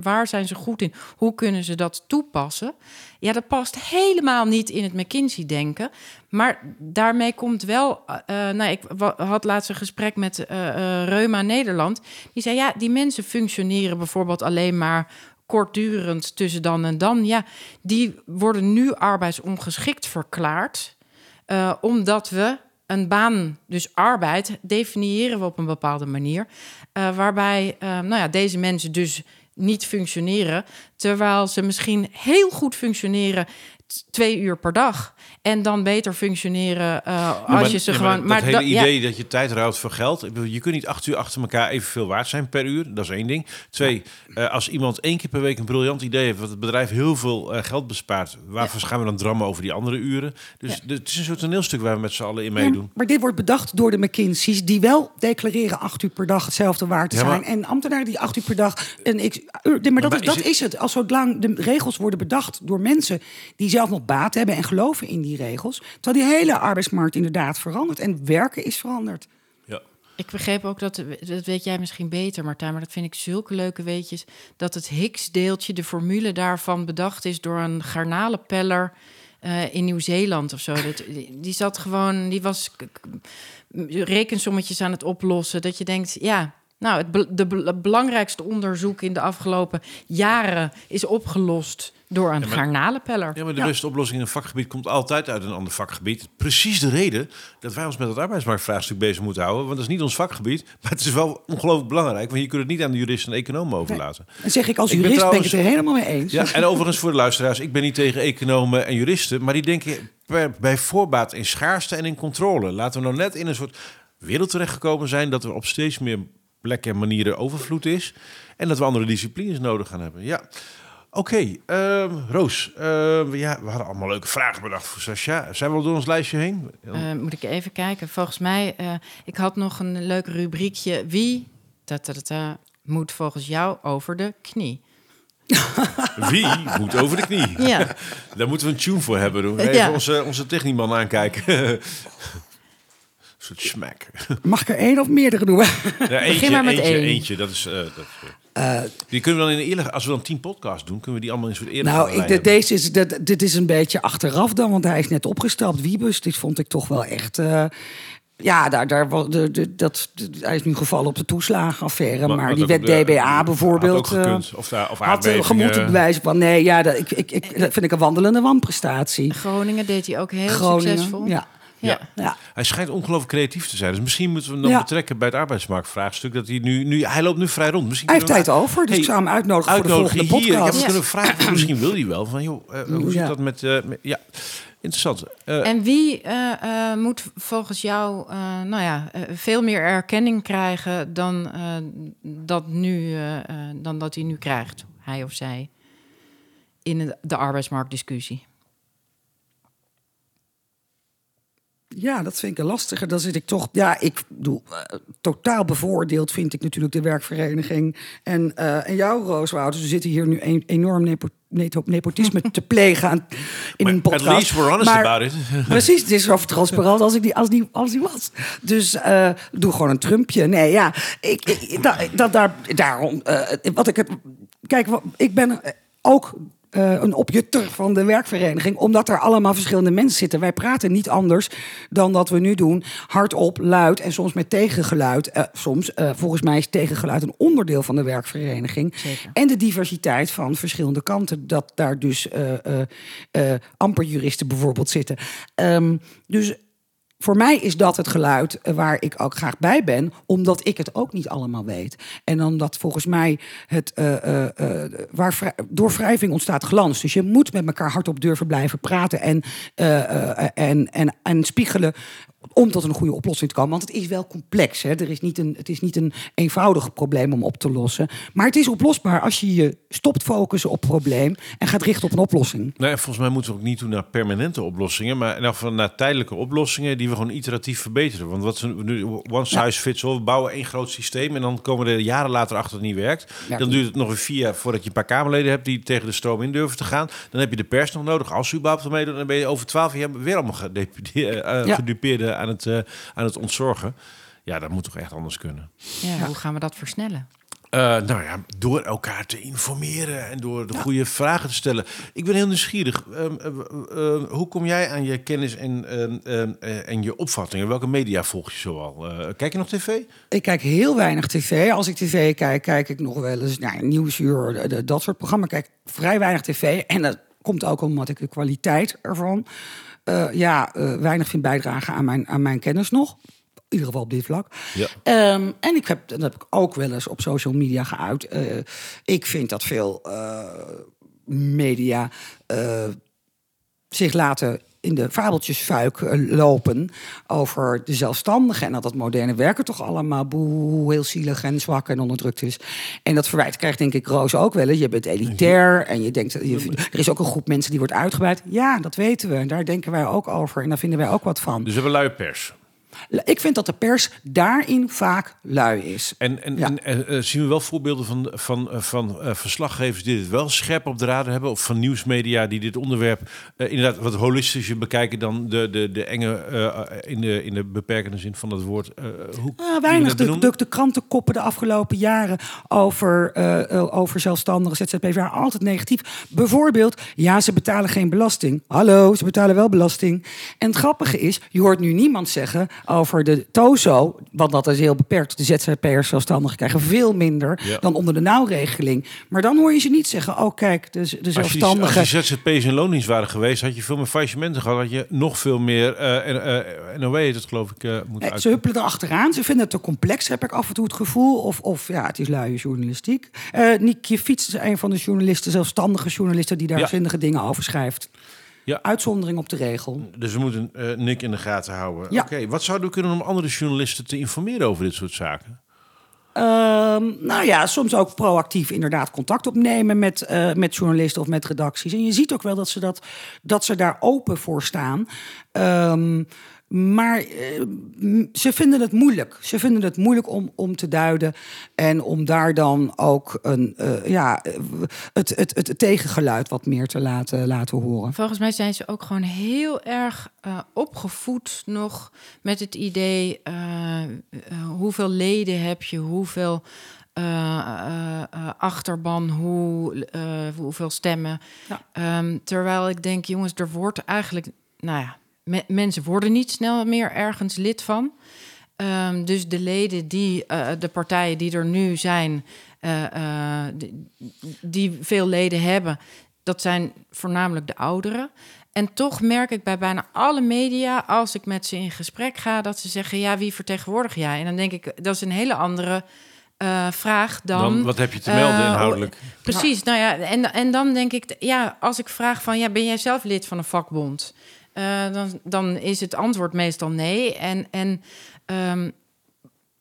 waar zijn ze goed in, hoe kunnen ze dat toepassen? Ja, dat past helemaal niet in het McKinsey-denken. Maar daarmee komt wel. eh, nou, ik had laatst een gesprek met eh, eh, Reuma Nederland. Die zei: ja, die mensen functioneren bijvoorbeeld alleen maar kortdurend tussen dan en dan. Ja, die worden nu arbeidsongeschikt verklaard. Eh, omdat we een baan, dus arbeid, definiëren we op een bepaalde manier. eh, waarbij eh, nou ja, deze mensen dus niet functioneren. Terwijl ze misschien heel goed functioneren twee uur per dag. En dan beter functioneren eh, Ja, als maar- je ze ja, gewoon. Maar, dat hele da- ja, idee dat je tijd ruilt voor geld. Ik bedoel, je kunt niet acht uur achter elkaar evenveel waard zijn per uur. Dat is één ding. Twee, eh, als iemand één keer per week een briljant idee heeft... wat het bedrijf heel veel eh, geld bespaart... waarvoor gaan we dan drammen over die andere uren? Dus het is een soort toneelstuk waar we met z'n allen in Ja, meedoen. maar dit wordt bedacht door de McKinsey's, die wel declareren acht uur per dag hetzelfde waard te zijn. En ambtenaren die acht uur per dag uur. nee, Maar dat, Maar is, is dat het- is het. Als zolang de regels worden bedacht door mensen die zelf nog baat hebben en geloven in die regels, terwijl die hele arbeidsmarkt inderdaad verandert en werken is veranderd. Ja. Ik begreep ook dat, dat weet jij misschien beter, Martijn, maar dat vind ik zulke leuke weetjes. Dat het Higgs-deeltje, de formule daarvan bedacht is door een garnalenpeller eh, in Nieuw-Zeeland of zo. Dat, die, zat gewoon, die was rekensommetjes aan het oplossen. Dat je denkt, ja, nou, het, be- de, be- het belangrijkste onderzoek in de afgelopen jaren is opgelost door een maar- garnalenpeller. Ja, maar de Ja. beste oplossing in een vakgebied komt altijd uit een ander vakgebied. Precies de reden dat wij ons met het arbeidsmarktvraagstuk bezig moeten houden. Want dat is niet ons vakgebied, maar het is wel ongelooflijk belangrijk. Want je kunt het niet aan de juristen en economen overlaten. En zeg ik als Ik ben jurist ben ik het er helemaal mee eens. Ja, en overigens voor de luisteraars, ik ben niet tegen economen en juristen, maar die denken per, bij voorbaat in schaarste en in controle. Laten we nou net in een soort wereld terechtgekomen zijn dat er op steeds meer plekken en manieren overvloed is en dat we andere disciplines nodig gaan hebben. Ja. Oké, ehm, Roos, ehm, ja, we hadden allemaal leuke vragen bedacht voor Sascha. Zijn we al door ons lijstje heen? Eh, moet ik even kijken. Volgens mij, eh, ik had nog een leuk rubriekje. Wie ta, ta, ta, ta, moet volgens jou over de knie? Wie moet over de knie? Ja, Daar moeten we een tune voor hebben. Doen. Even Ja. onze, onze technieman aankijken. een soort smack. Mag ik er één of meerdere noemen? Ja, eentje, maar met eentje, één. eentje. Dat is, eh, dat, eh. die kunnen we dan in een eerlijke... Als we dan tien podcasts doen, kunnen we die allemaal in een soort eerlijke Nou, ik, de- deze is, dat, dit is een beetje achteraf dan, want hij is net opgestapt. Wiebus, dit vond ik toch wel echt... eh, ja, daar, daar, de, de, dat, de- hij is nu gevallen op de toeslagenaffaire. Maar, die wet de- DBA had bijvoorbeeld... ook eh, gekund. Of, daar of had gemoeten bewijzen van... Nee, ja, dat, ik, ik, ik, dat vind ik een wandelende wanprestatie. Groningen deed hij ook heel Groningen, succesvol. ja. Ja. Ja. Hij schijnt ongelooflijk creatief te zijn. Dus misschien moeten we hem dan Ja. betrekken bij het arbeidsmarktvraagstuk. Dat hij nu, nu... Hij loopt nu vrij rond. Misschien Hij heeft tijd over, dus Hey, ik zou hem uitnodigen voor de uitnodigen volgende hier. Podcast. kunnen vragen. Misschien wil hij wel. Van, joh, eh, hoe zit Ja. dat met... eh, met- ja, interessant. Eh, En wie eh, eh, moet volgens jou eh, nou ja, veel meer erkenning krijgen dan, eh, dat nu, dan dat hij nu krijgt, hij of zij, in de, de arbeidsmarktdiscussie? Ja, dat vind ik een lastige. Dan zit ik toch. Ja, ik bedoel, eh, totaal bevoordeeld vind ik natuurlijk de werkvereniging. En, eh, en jou, Rooswoud. Ze zitten hier nu een, enorm nepo, nepo- nepotisme te plegen aan, in Maar een podcast. at least we're honest Maar- about it. Precies, het is zo transparant als ik die, als die, als die was. Dus eh, doe gewoon een trumpje. Nee, ja, ik, ik, da- dat, daar, daarom, wat ik het, kijk, wat- ik ben ook eh, een opjutter van de werkvereniging, omdat er allemaal verschillende mensen zitten. Wij praten niet anders dan dat we nu doen, hardop, luid en soms met tegengeluid. Eh, soms, eh, volgens mij is tegengeluid een onderdeel van de werkvereniging. Zeker. En de diversiteit van verschillende kanten. Dat daar dus amper juristen bijvoorbeeld zitten. Ehm, dus voor mij is dat het geluid eh, waar ik ook graag bij ben, omdat ik het ook niet allemaal weet. En omdat volgens mij het eh, eh, waar door wrijving ontstaat glans. Dus je moet met elkaar hardop durven blijven praten en, en, en, en spiegelen om tot een goede oplossing te komen. Want het is wel complex. Hè? Er is niet een, het is niet een eenvoudig probleem om op te lossen. Maar het is oplosbaar als je je stopt focussen op het probleem en gaat richten op een oplossing. Nee, en volgens mij moeten we ook niet toe naar permanente oplossingen, maar geval naar tijdelijke oplossingen die we gewoon iteratief verbeteren. Want wat ze nu one size fits all, we bouwen één groot systeem en dan komen we er jaren later achter dat het niet werkt. Ja. Dan duurt het nog weer vier jaar voordat je een paar Kamerleden hebt die tegen de stroom in durven te gaan. Dan heb je de pers nog nodig als ze überhaupt meedoen. Dan ben je over twaalf jaar weer allemaal eh, Ja. gedupeerden aan het, eh, aan het ontzorgen. Ja, dat moet toch echt anders kunnen. Ja, Hoe gaan we dat versnellen? Eh, nou ja, door elkaar te informeren en door de goede vragen te stellen. Ik ben heel nieuwsgierig. Ehm, eh, eh, hoe kom jij aan je kennis en, ehm, ehm, eh, en je opvattingen? Welke media volg je zoal? Eh, kijk je nog tv? Ik kijk heel weinig tv. Als ik tv kijk, kijk ik nog wel eens naar Nieuwsuur, de- de- dat soort programma's. Ik kijk vrij weinig tv. En dat komt ook omdat ik de kwaliteit ervan eh, ja, eh, weinig vind bijdragen aan mijn, aan mijn kennis nog. In ieder geval op dit vlak. Ja. Ehm, en ik heb, dat heb ik ook wel eens op social media geuit. Eh, ik vind dat veel media zich laten in de fabeltjesfuik eh, lopen over de zelfstandigen. En dat dat moderne werken toch allemaal boe, heel zielig en zwak en onderdrukt is. En dat verwijt krijgt denk ik Roos ook wel. Je bent elitair en je denkt, je, er is ook een groep mensen die wordt uitgebreid. Ja, dat weten we. En daar denken wij ook over. En daar vinden wij ook wat van. Dus we hebben luie pers. Ik vind dat de pers daarin vaak lui is. En, en, Ja. en eh, eh, zien we wel voorbeelden van, van, eh, van verslaggevers die dit wel scherp op de radar hebben? Of van nieuwsmedia die dit onderwerp inderdaad wat holistischer bekijken dan de, de, de enge, in, de, in de beperkende zin van dat woord. hoe weinig de, de, de krantenkoppen de afgelopen jaren over, over zelfstandigen, ZZP'ers waren altijd negatief. Bijvoorbeeld, ja, ze betalen geen belasting. Hallo, ze betalen wel belasting. En het grappige is, je hoort nu niemand zeggen over de TOZO, want dat is heel beperkt. De ZZP'ers, zelfstandigen krijgen veel minder Ja. dan onder de nauwregeling. Maar dan hoor je ze niet zeggen, oh kijk, de, de Als je, als zelfstandigen... je ZZP's in loondienst waren geweest, had je veel meer faillissementen gehad. Had je nog veel meer, en, eh, NOW het geloof ik, eh moeten Nee, uit. ze huppelen erachteraan. Ze vinden het te complex, heb ik af en toe het gevoel. Of, of ja, het is luie journalistiek. Eh Niekje Fiets is een van de journalisten, zelfstandige journalisten... die daar Ja. zinnige dingen over schrijft. Ja. Uitzondering op de regel. Dus we moeten eh Nick in de gaten houden. Ja. Oké, wat zouden we kunnen om andere journalisten te informeren over dit soort zaken? Ehm, nou ja, soms ook proactief inderdaad contact opnemen met, eh, met journalisten of met redacties. En je ziet ook wel dat ze, dat, dat ze daar open voor staan. Ehm, maar eh, ze vinden het moeilijk. Ze vinden het moeilijk om, om te duiden. En om daar dan ook een, eh, ja, het, het, het tegengeluid wat meer te laten, laten horen. Volgens mij zijn ze ook gewoon heel erg eh, opgevoed nog met het idee hoeveel leden heb je, hoeveel achterban, hoe, hoeveel stemmen. Ja. Ehm, terwijl ik denk, jongens, er wordt eigenlijk, nou ja, me- mensen worden niet snel meer ergens lid van. Ehm, dus de leden die, eh, de partijen die er nu zijn, eh, eh, die, die veel leden hebben, dat zijn voornamelijk de ouderen. En toch merk ik bij bijna alle media, als ik met ze in gesprek ga, dat ze zeggen: Ja, wie vertegenwoordig jij? En dan denk ik, dat is een hele andere vraag dan. Dan, wat heb je te melden inhoudelijk? Precies, nou ja, en, en dan denk ik, ja, als ik vraag van, ja, ben jij zelf lid van een vakbond? Eh, dan, dan is het antwoord meestal nee. En, en ehm,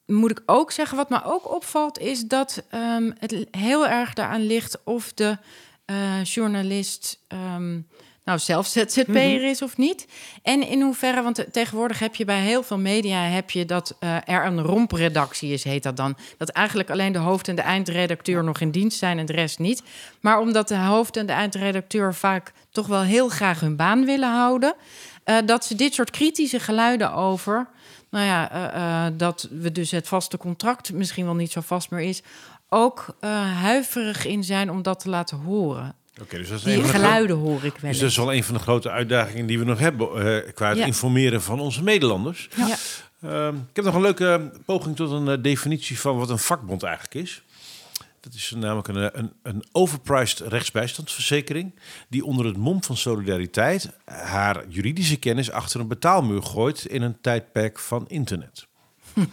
moet ik ook zeggen, wat me ook opvalt, is dat ehm, het heel erg daaraan ligt of de eh, journalist ehm, nou zelf ZZP'er is of niet. En in hoeverre, want te- tegenwoordig heb je bij heel veel media heb je dat eh, er een rompredactie is, heet dat dan. Dat eigenlijk alleen de hoofd- en de eindredacteur nog in dienst zijn en de rest niet. Maar omdat de hoofd- en de eindredacteur vaak toch wel heel graag hun baan willen houden, eh, dat ze dit soort kritische geluiden over nou ja, eh, dat we dus het vaste contract misschien wel niet zo vast meer is, ook huiverig in zijn om dat te laten horen. Oké, dus dat is Die geluiden hoor ik wel Dus dat is wel een van de grote uitdagingen die we nog hebben eh, qua het Ja. informeren van onze Nederlanders. Ja. Ehm, ik heb nog een leuke poging tot een eh, definitie van wat een vakbond eigenlijk is. Dat is namelijk een, een, een overpriced rechtsbijstandsverzekering... die onder het mom van solidariteit haar juridische kennis achter een betaalmuur gooit... in een tijdperk van internet.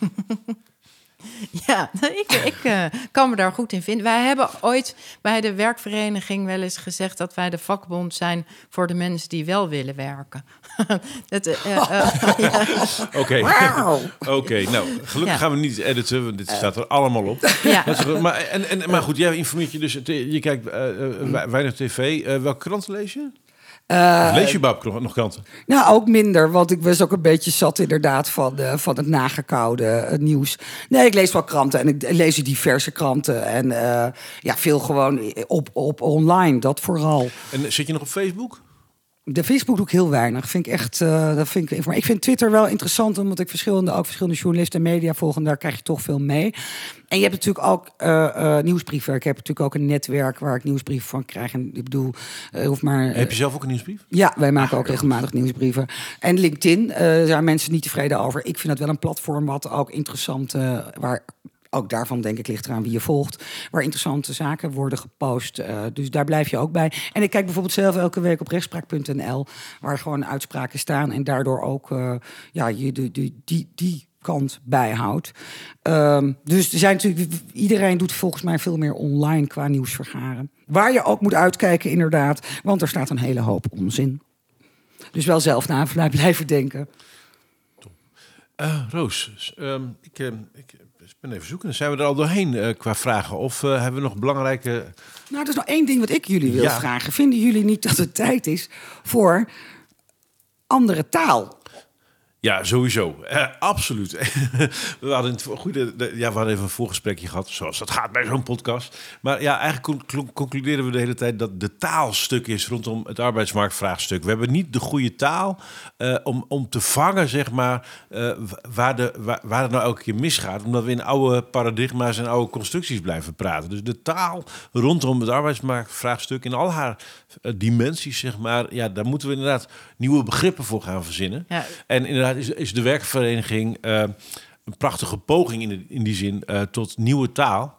Ja, ik, ik uh, kan me daar goed in vinden. Wij hebben ooit bij de werkvereniging wel eens gezegd dat wij de vakbond zijn voor de mensen die wel willen werken. Oké, oké. nou gelukkig gaan we niet editen, want dit staat er allemaal op. Ja. Maar, en, en, maar goed, jij informeert je dus, je kijkt uh, weinig tv. welke kranten lees je? Uh, lees je überhaupt nog kranten? Nou, ook minder, want ik was ook een beetje zat inderdaad van, uh, van het nagekoude uh, nieuws. Nee, ik lees wel kranten en ik lees diverse kranten. En ja, veel gewoon op, op online, dat vooral. En zit je nog op Facebook? De Facebook doe ik heel weinig. Vind ik echt. Uh, dat vind ik, maar ik vind Twitter wel interessant, omdat ik verschillende, ook verschillende journalisten en media volg. En daar krijg je toch veel mee. En je hebt natuurlijk ook uh, uh, nieuwsbrieven. Ik heb natuurlijk ook een netwerk waar ik nieuwsbrieven van krijg. En ik bedoel, hoef maar. heb je zelf ook een nieuwsbrief? Ja, wij maken ook regelmatig nieuwsbrieven. En LinkedIn, daar zijn mensen niet tevreden over. Ik vind het wel een platform wat ook interessant, waar ook daarvan denk ik ligt eraan wie je volgt, waar interessante zaken worden gepost. Uh, dus daar blijf je ook bij. En ik kijk bijvoorbeeld zelf elke week op rechtspraak.nl, waar gewoon uitspraken staan en daardoor ook uh, ja, je de, die, die kant bijhoudt. Um, dus er zijn natuurlijk, iedereen doet volgens mij veel meer online qua nieuwsvergaren. Waar je ook moet uitkijken, inderdaad, want er staat een hele hoop onzin. Dus wel zelf na blijven denken. Uh, Roos, um, ik, ik, ik ben even zoeken. Zijn we er al doorheen uh, qua vragen? Of uh, hebben we nog belangrijke... Nou, er is nog één ding wat ik jullie wil ja. vragen. Vinden jullie niet dat het tijd is voor andere taal? Ja, sowieso. Uh, absoluut. we hadden het goede, ja, we hadden even een voorgesprekje gehad, zoals dat gaat bij zo'n podcast. Maar ja, eigenlijk concluderen we de hele tijd dat de taalstuk is rondom het arbeidsmarktvraagstuk. We hebben niet de goede taal uh, om, om te vangen, zeg maar, uh, waar, de, waar, waar, het nou elke keer misgaat. Omdat we in oude paradigma's en oude constructies blijven praten. Dus de taal rondom het arbeidsmarktvraagstuk in al haar dimensies, zeg maar, ja, daar moeten we inderdaad nieuwe begrippen voor gaan verzinnen. Ja. En inderdaad is, is de werkvereniging uh, een prachtige poging in, in die zin uh, tot nieuwe taal.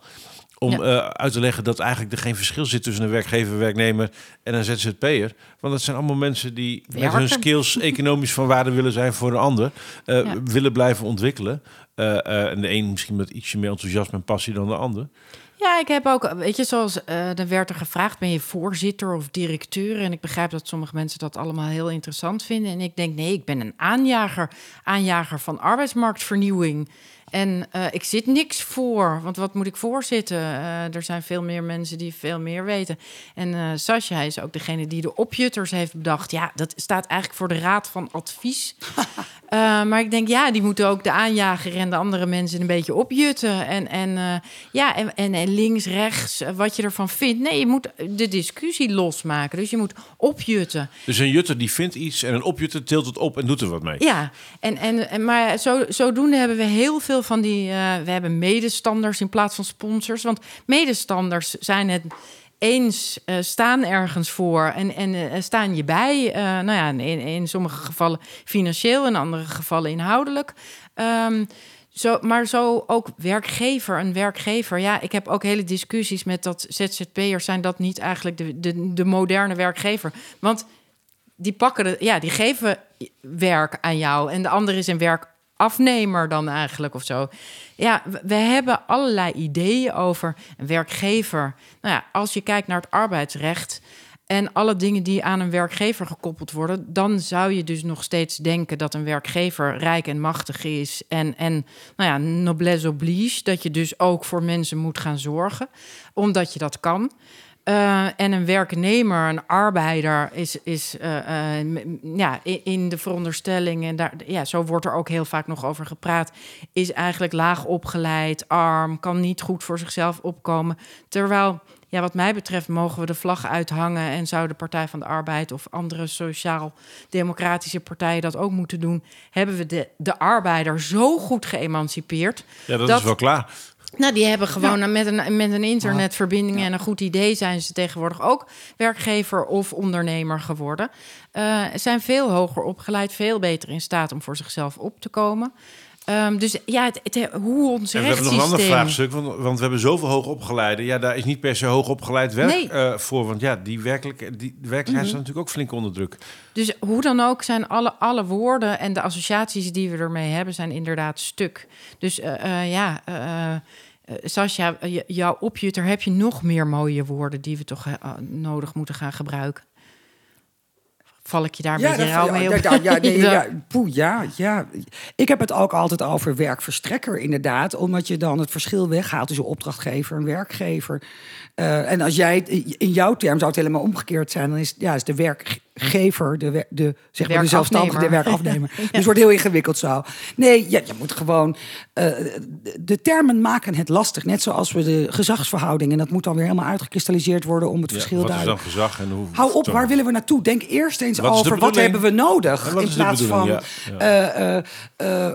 Om ja. uh, uit te leggen dat eigenlijk er geen verschil zit tussen een werkgever, werknemer en een ZZP'er. Want dat zijn allemaal mensen die met hun skills economisch van waarde willen zijn voor een ander. Ja. Willen blijven ontwikkelen. en de een misschien met ietsje meer enthousiasme en passie dan de ander. Ja, ik heb ook, weet je, zoals uh, er werd er gevraagd, ben je voorzitter of directeur? En ik begrijp dat sommige mensen dat allemaal heel interessant vinden. En ik denk, nee, ik ben een aanjager, aanjager van arbeidsmarktvernieuwing. En uh, ik zit niks voor, want wat moet ik voorzitten? Uh, er zijn veel meer mensen die veel meer weten. En uh, Sascha is ook degene die de opjutters heeft bedacht. Ja, dat staat eigenlijk voor de raad van advies. maar ik denk, ja, die moeten ook de aanjager en de andere mensen een beetje opjutten. En, en ja, en, en, en, links, rechts, wat je ervan vindt. Nee, je moet de discussie losmaken. Dus je moet opjutten. Dus een jutter die vindt iets en een opjutter tilt het op en doet er wat mee. Ja, en, en, en maar zo, zodoende hebben we heel veel van die. Uh, we hebben medestanders in plaats van sponsors. Want medestanders zijn het eens uh, staan ergens voor en, en uh, staan je bij. Nou ja, in, in sommige gevallen financieel, in andere gevallen inhoudelijk. Um, zo, maar zo ook werkgever, een werkgever. Ja, ik heb ook hele discussies met dat ZZP'ers. Zijn dat niet eigenlijk de, de, de moderne werkgever? Want die pakken de, ja, die geven werk aan jou en de andere is een werk afnemer dan eigenlijk of zo. Ja, we hebben allerlei ideeën over een werkgever. Nou ja, als je kijkt naar het arbeidsrecht en alle dingen die aan een werkgever gekoppeld worden, dan zou je dus nog steeds denken dat een werkgever rijk en machtig is en, en nou ja, noblesse oblige, dat je dus ook voor mensen moet gaan zorgen, omdat je dat kan. Uh, en een werknemer, een arbeider, is, is uh, uh, ja, in, de veronderstelling, en daar, ja, zo wordt er ook heel vaak nog over gepraat, is eigenlijk laag opgeleid, arm, kan niet goed voor zichzelf opkomen. Terwijl, ja, wat mij betreft, mogen we de vlag uithangen en zou de Partij van de Arbeid of andere sociaal-democratische partijen dat ook moeten doen. Hebben we de, de arbeider zo goed geëmancipeerd? Ja, dat, dat is wel klaar. Nou, die hebben gewoon ja. met, een, met een internetverbinding en een goed idee zijn ze tegenwoordig ook werkgever of ondernemer geworden. Uh, zijn veel hoger opgeleid, veel beter in staat om voor zichzelf op te komen. Ehm, dus ja, het, het- hoe ons En we hebben nog een ander vraagstuk, want, want we hebben zoveel hoogopgeleiden. Ja, daar is niet per se hoogopgeleid werk Nee. eh, voor. Want ja, die, werkelijk, die werkelijkheid staat natuurlijk ook flink onder druk. Dus hoe dan ook zijn alle, alle woorden en de associaties die we ermee hebben, zijn inderdaad stuk. Dus eh, eh, ja, eh, eh, Sascha, eh, jouw opjutter heb je nog meer mooie woorden die we toch eh, nodig moeten gaan gebruiken. Val ik je daar een beetje rauw mee ja, op? ja, ja, nee, Ja. ja, poeh, ja, ja. Ik heb het ook altijd over werkverstrekker, inderdaad. Omdat je dan het verschil weghaalt tussen opdrachtgever en werkgever. Eh, en als jij, in jouw term zou het helemaal omgekeerd zijn... dan is, ja, is de werkgever, de, wer- de, zeg maar de zelfstandige, de werkafnemer. Dus het wordt heel ingewikkeld zo. Nee, je, je moet gewoon... eh, de, de termen maken het lastig. Net zoals we de gezagsverhoudingen... en dat moet dan weer helemaal uitgekristalliseerd worden... om het Ja, verschil wat is dan gezag en hoe... Hou op, waar willen we naartoe? Denk eerst eens Wat over wat hebben we nodig. In plaats van? Ja, eh, eh, eh,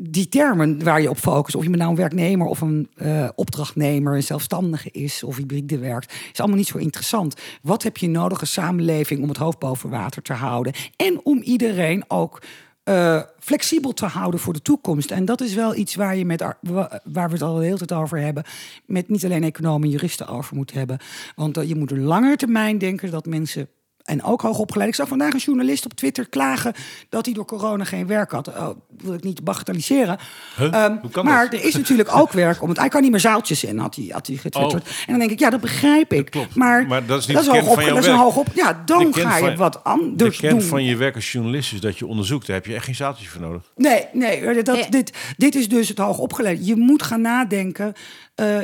die termen waar je op focust. Of je nou een werknemer of een eh, opdrachtnemer, een zelfstandige is of hybride werkt, is allemaal niet zo interessant. Wat heb je nodig als samenleving om het hoofd boven water te houden? En om iedereen ook eh, flexibel te houden voor de toekomst. En dat is wel iets waar, je met, ar- wa- waar we het al de hele tijd over hebben. Met niet alleen economen en juristen over moet hebben. Want eh, je moet een langere termijn denken dat mensen. En ook hoogopgeleid. Ik zag vandaag een journalist op Twitter klagen dat hij door corona geen werk had. Oh, wil ik niet bagatelliseren. Huh? Ehm, Hoe kan maar dat? er is natuurlijk ook werk. Om het, hij kan niet meer zaaltjes in, had hij, had hij getwitterd. Oh. En dan denk ik, ja, dat begrijp ik. klopt. Maar, Maar dat is niet de kern hoog van jouw dat is een werk. hoog op. Ja, De dan kern ga je van- wat De anders kern doen. van je werk als journalist is dat je onderzoekt. Daar heb je echt geen zaaltjes voor nodig. Nee, nee dat, dit, dit is dus het hoog opgeleid. Je moet gaan nadenken. Eh,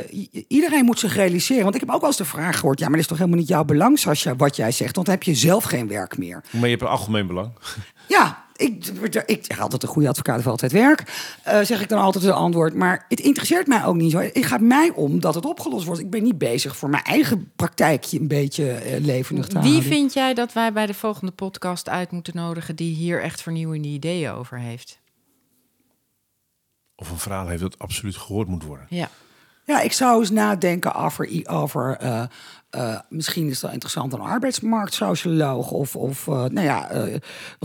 iedereen moet zich realiseren. Want ik heb ook wel eens de vraag gehoord... ja, maar dat is toch helemaal niet jouw belang, Sascha, wat jij zegt. Want dan heb je zelf geen werk meer. Maar je hebt een algemeen belang. Ja, ik, ik zeg altijd een goede advocaat heeft altijd werk. eh, zeg ik dan altijd het antwoord. Maar het interesseert mij ook niet zo. Het gaat mij om dat het opgelost wordt. Ik ben niet bezig voor mijn eigen praktijkje een beetje eh, levendig te Wie houden. vind jij dat wij bij de volgende podcast uit moeten nodigen die hier echt vernieuwende ideeën over heeft? Of een verhaal heeft dat absoluut gehoord moet worden. Ja. Ja, ik zou eens nadenken over, over eh, eh, misschien is wel interessant een arbeidsmarktsocioloog of, of eh, nou ja,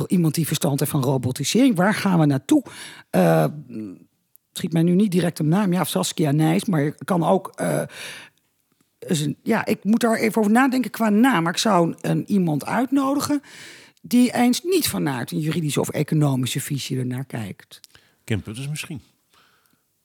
iemand die verstand heeft van robotisering. Waar gaan we naartoe? Schiet mij nu niet direct een naam, ja, Saskia Nijs, maar je kan ook. ja, ik moet daar even over nadenken qua naam, maar ik zou een, iemand uitnodigen die eens niet vanuit een juridische of economische visie ernaar kijkt. Kim Putters misschien.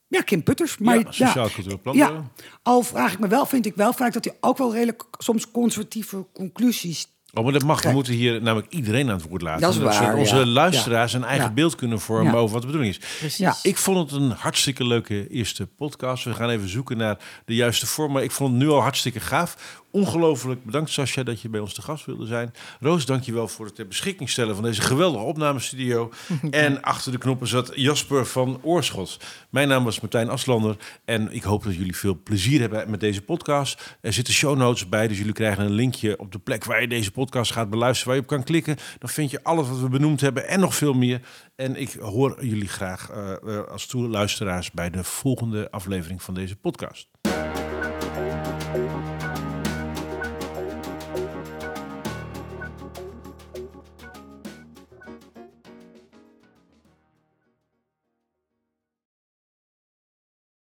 Ja, Kim Putters. Maar, Ja, sociaal cultureel plan. Ja, al vraag ik me wel, vind ik wel vaak dat hij ook wel redelijk soms conservatieve conclusies. Oh, maar dat mag. We moeten hier namelijk iedereen aan het woord laten. Dat is zodat waar, onze ja. luisteraars een eigen Ja. beeld kunnen vormen Ja. over wat de bedoeling is. Precies. Ja. Ik vond het een hartstikke leuke eerste podcast. We gaan even zoeken naar de juiste vorm. Maar ik vond het nu al hartstikke gaaf. Ongelooflijk bedankt, Sascha, dat je bij ons te gast wilde zijn. Roos, dank je wel voor het ter beschikking stellen van deze geweldige opnamestudio. en achter de knoppen zat Jasper van Oorschot. Mijn naam was Martijn Aslander. En ik hoop dat jullie veel plezier hebben met deze podcast. Er zitten show notes bij, dus jullie krijgen een linkje op de plek waar je deze podcast gaat beluisteren. Waar je op kan klikken. Dan vind je alles wat we benoemd hebben en nog veel meer. En ik hoor jullie graag eh, eh, als toeluisteraars bij de volgende aflevering van deze podcast.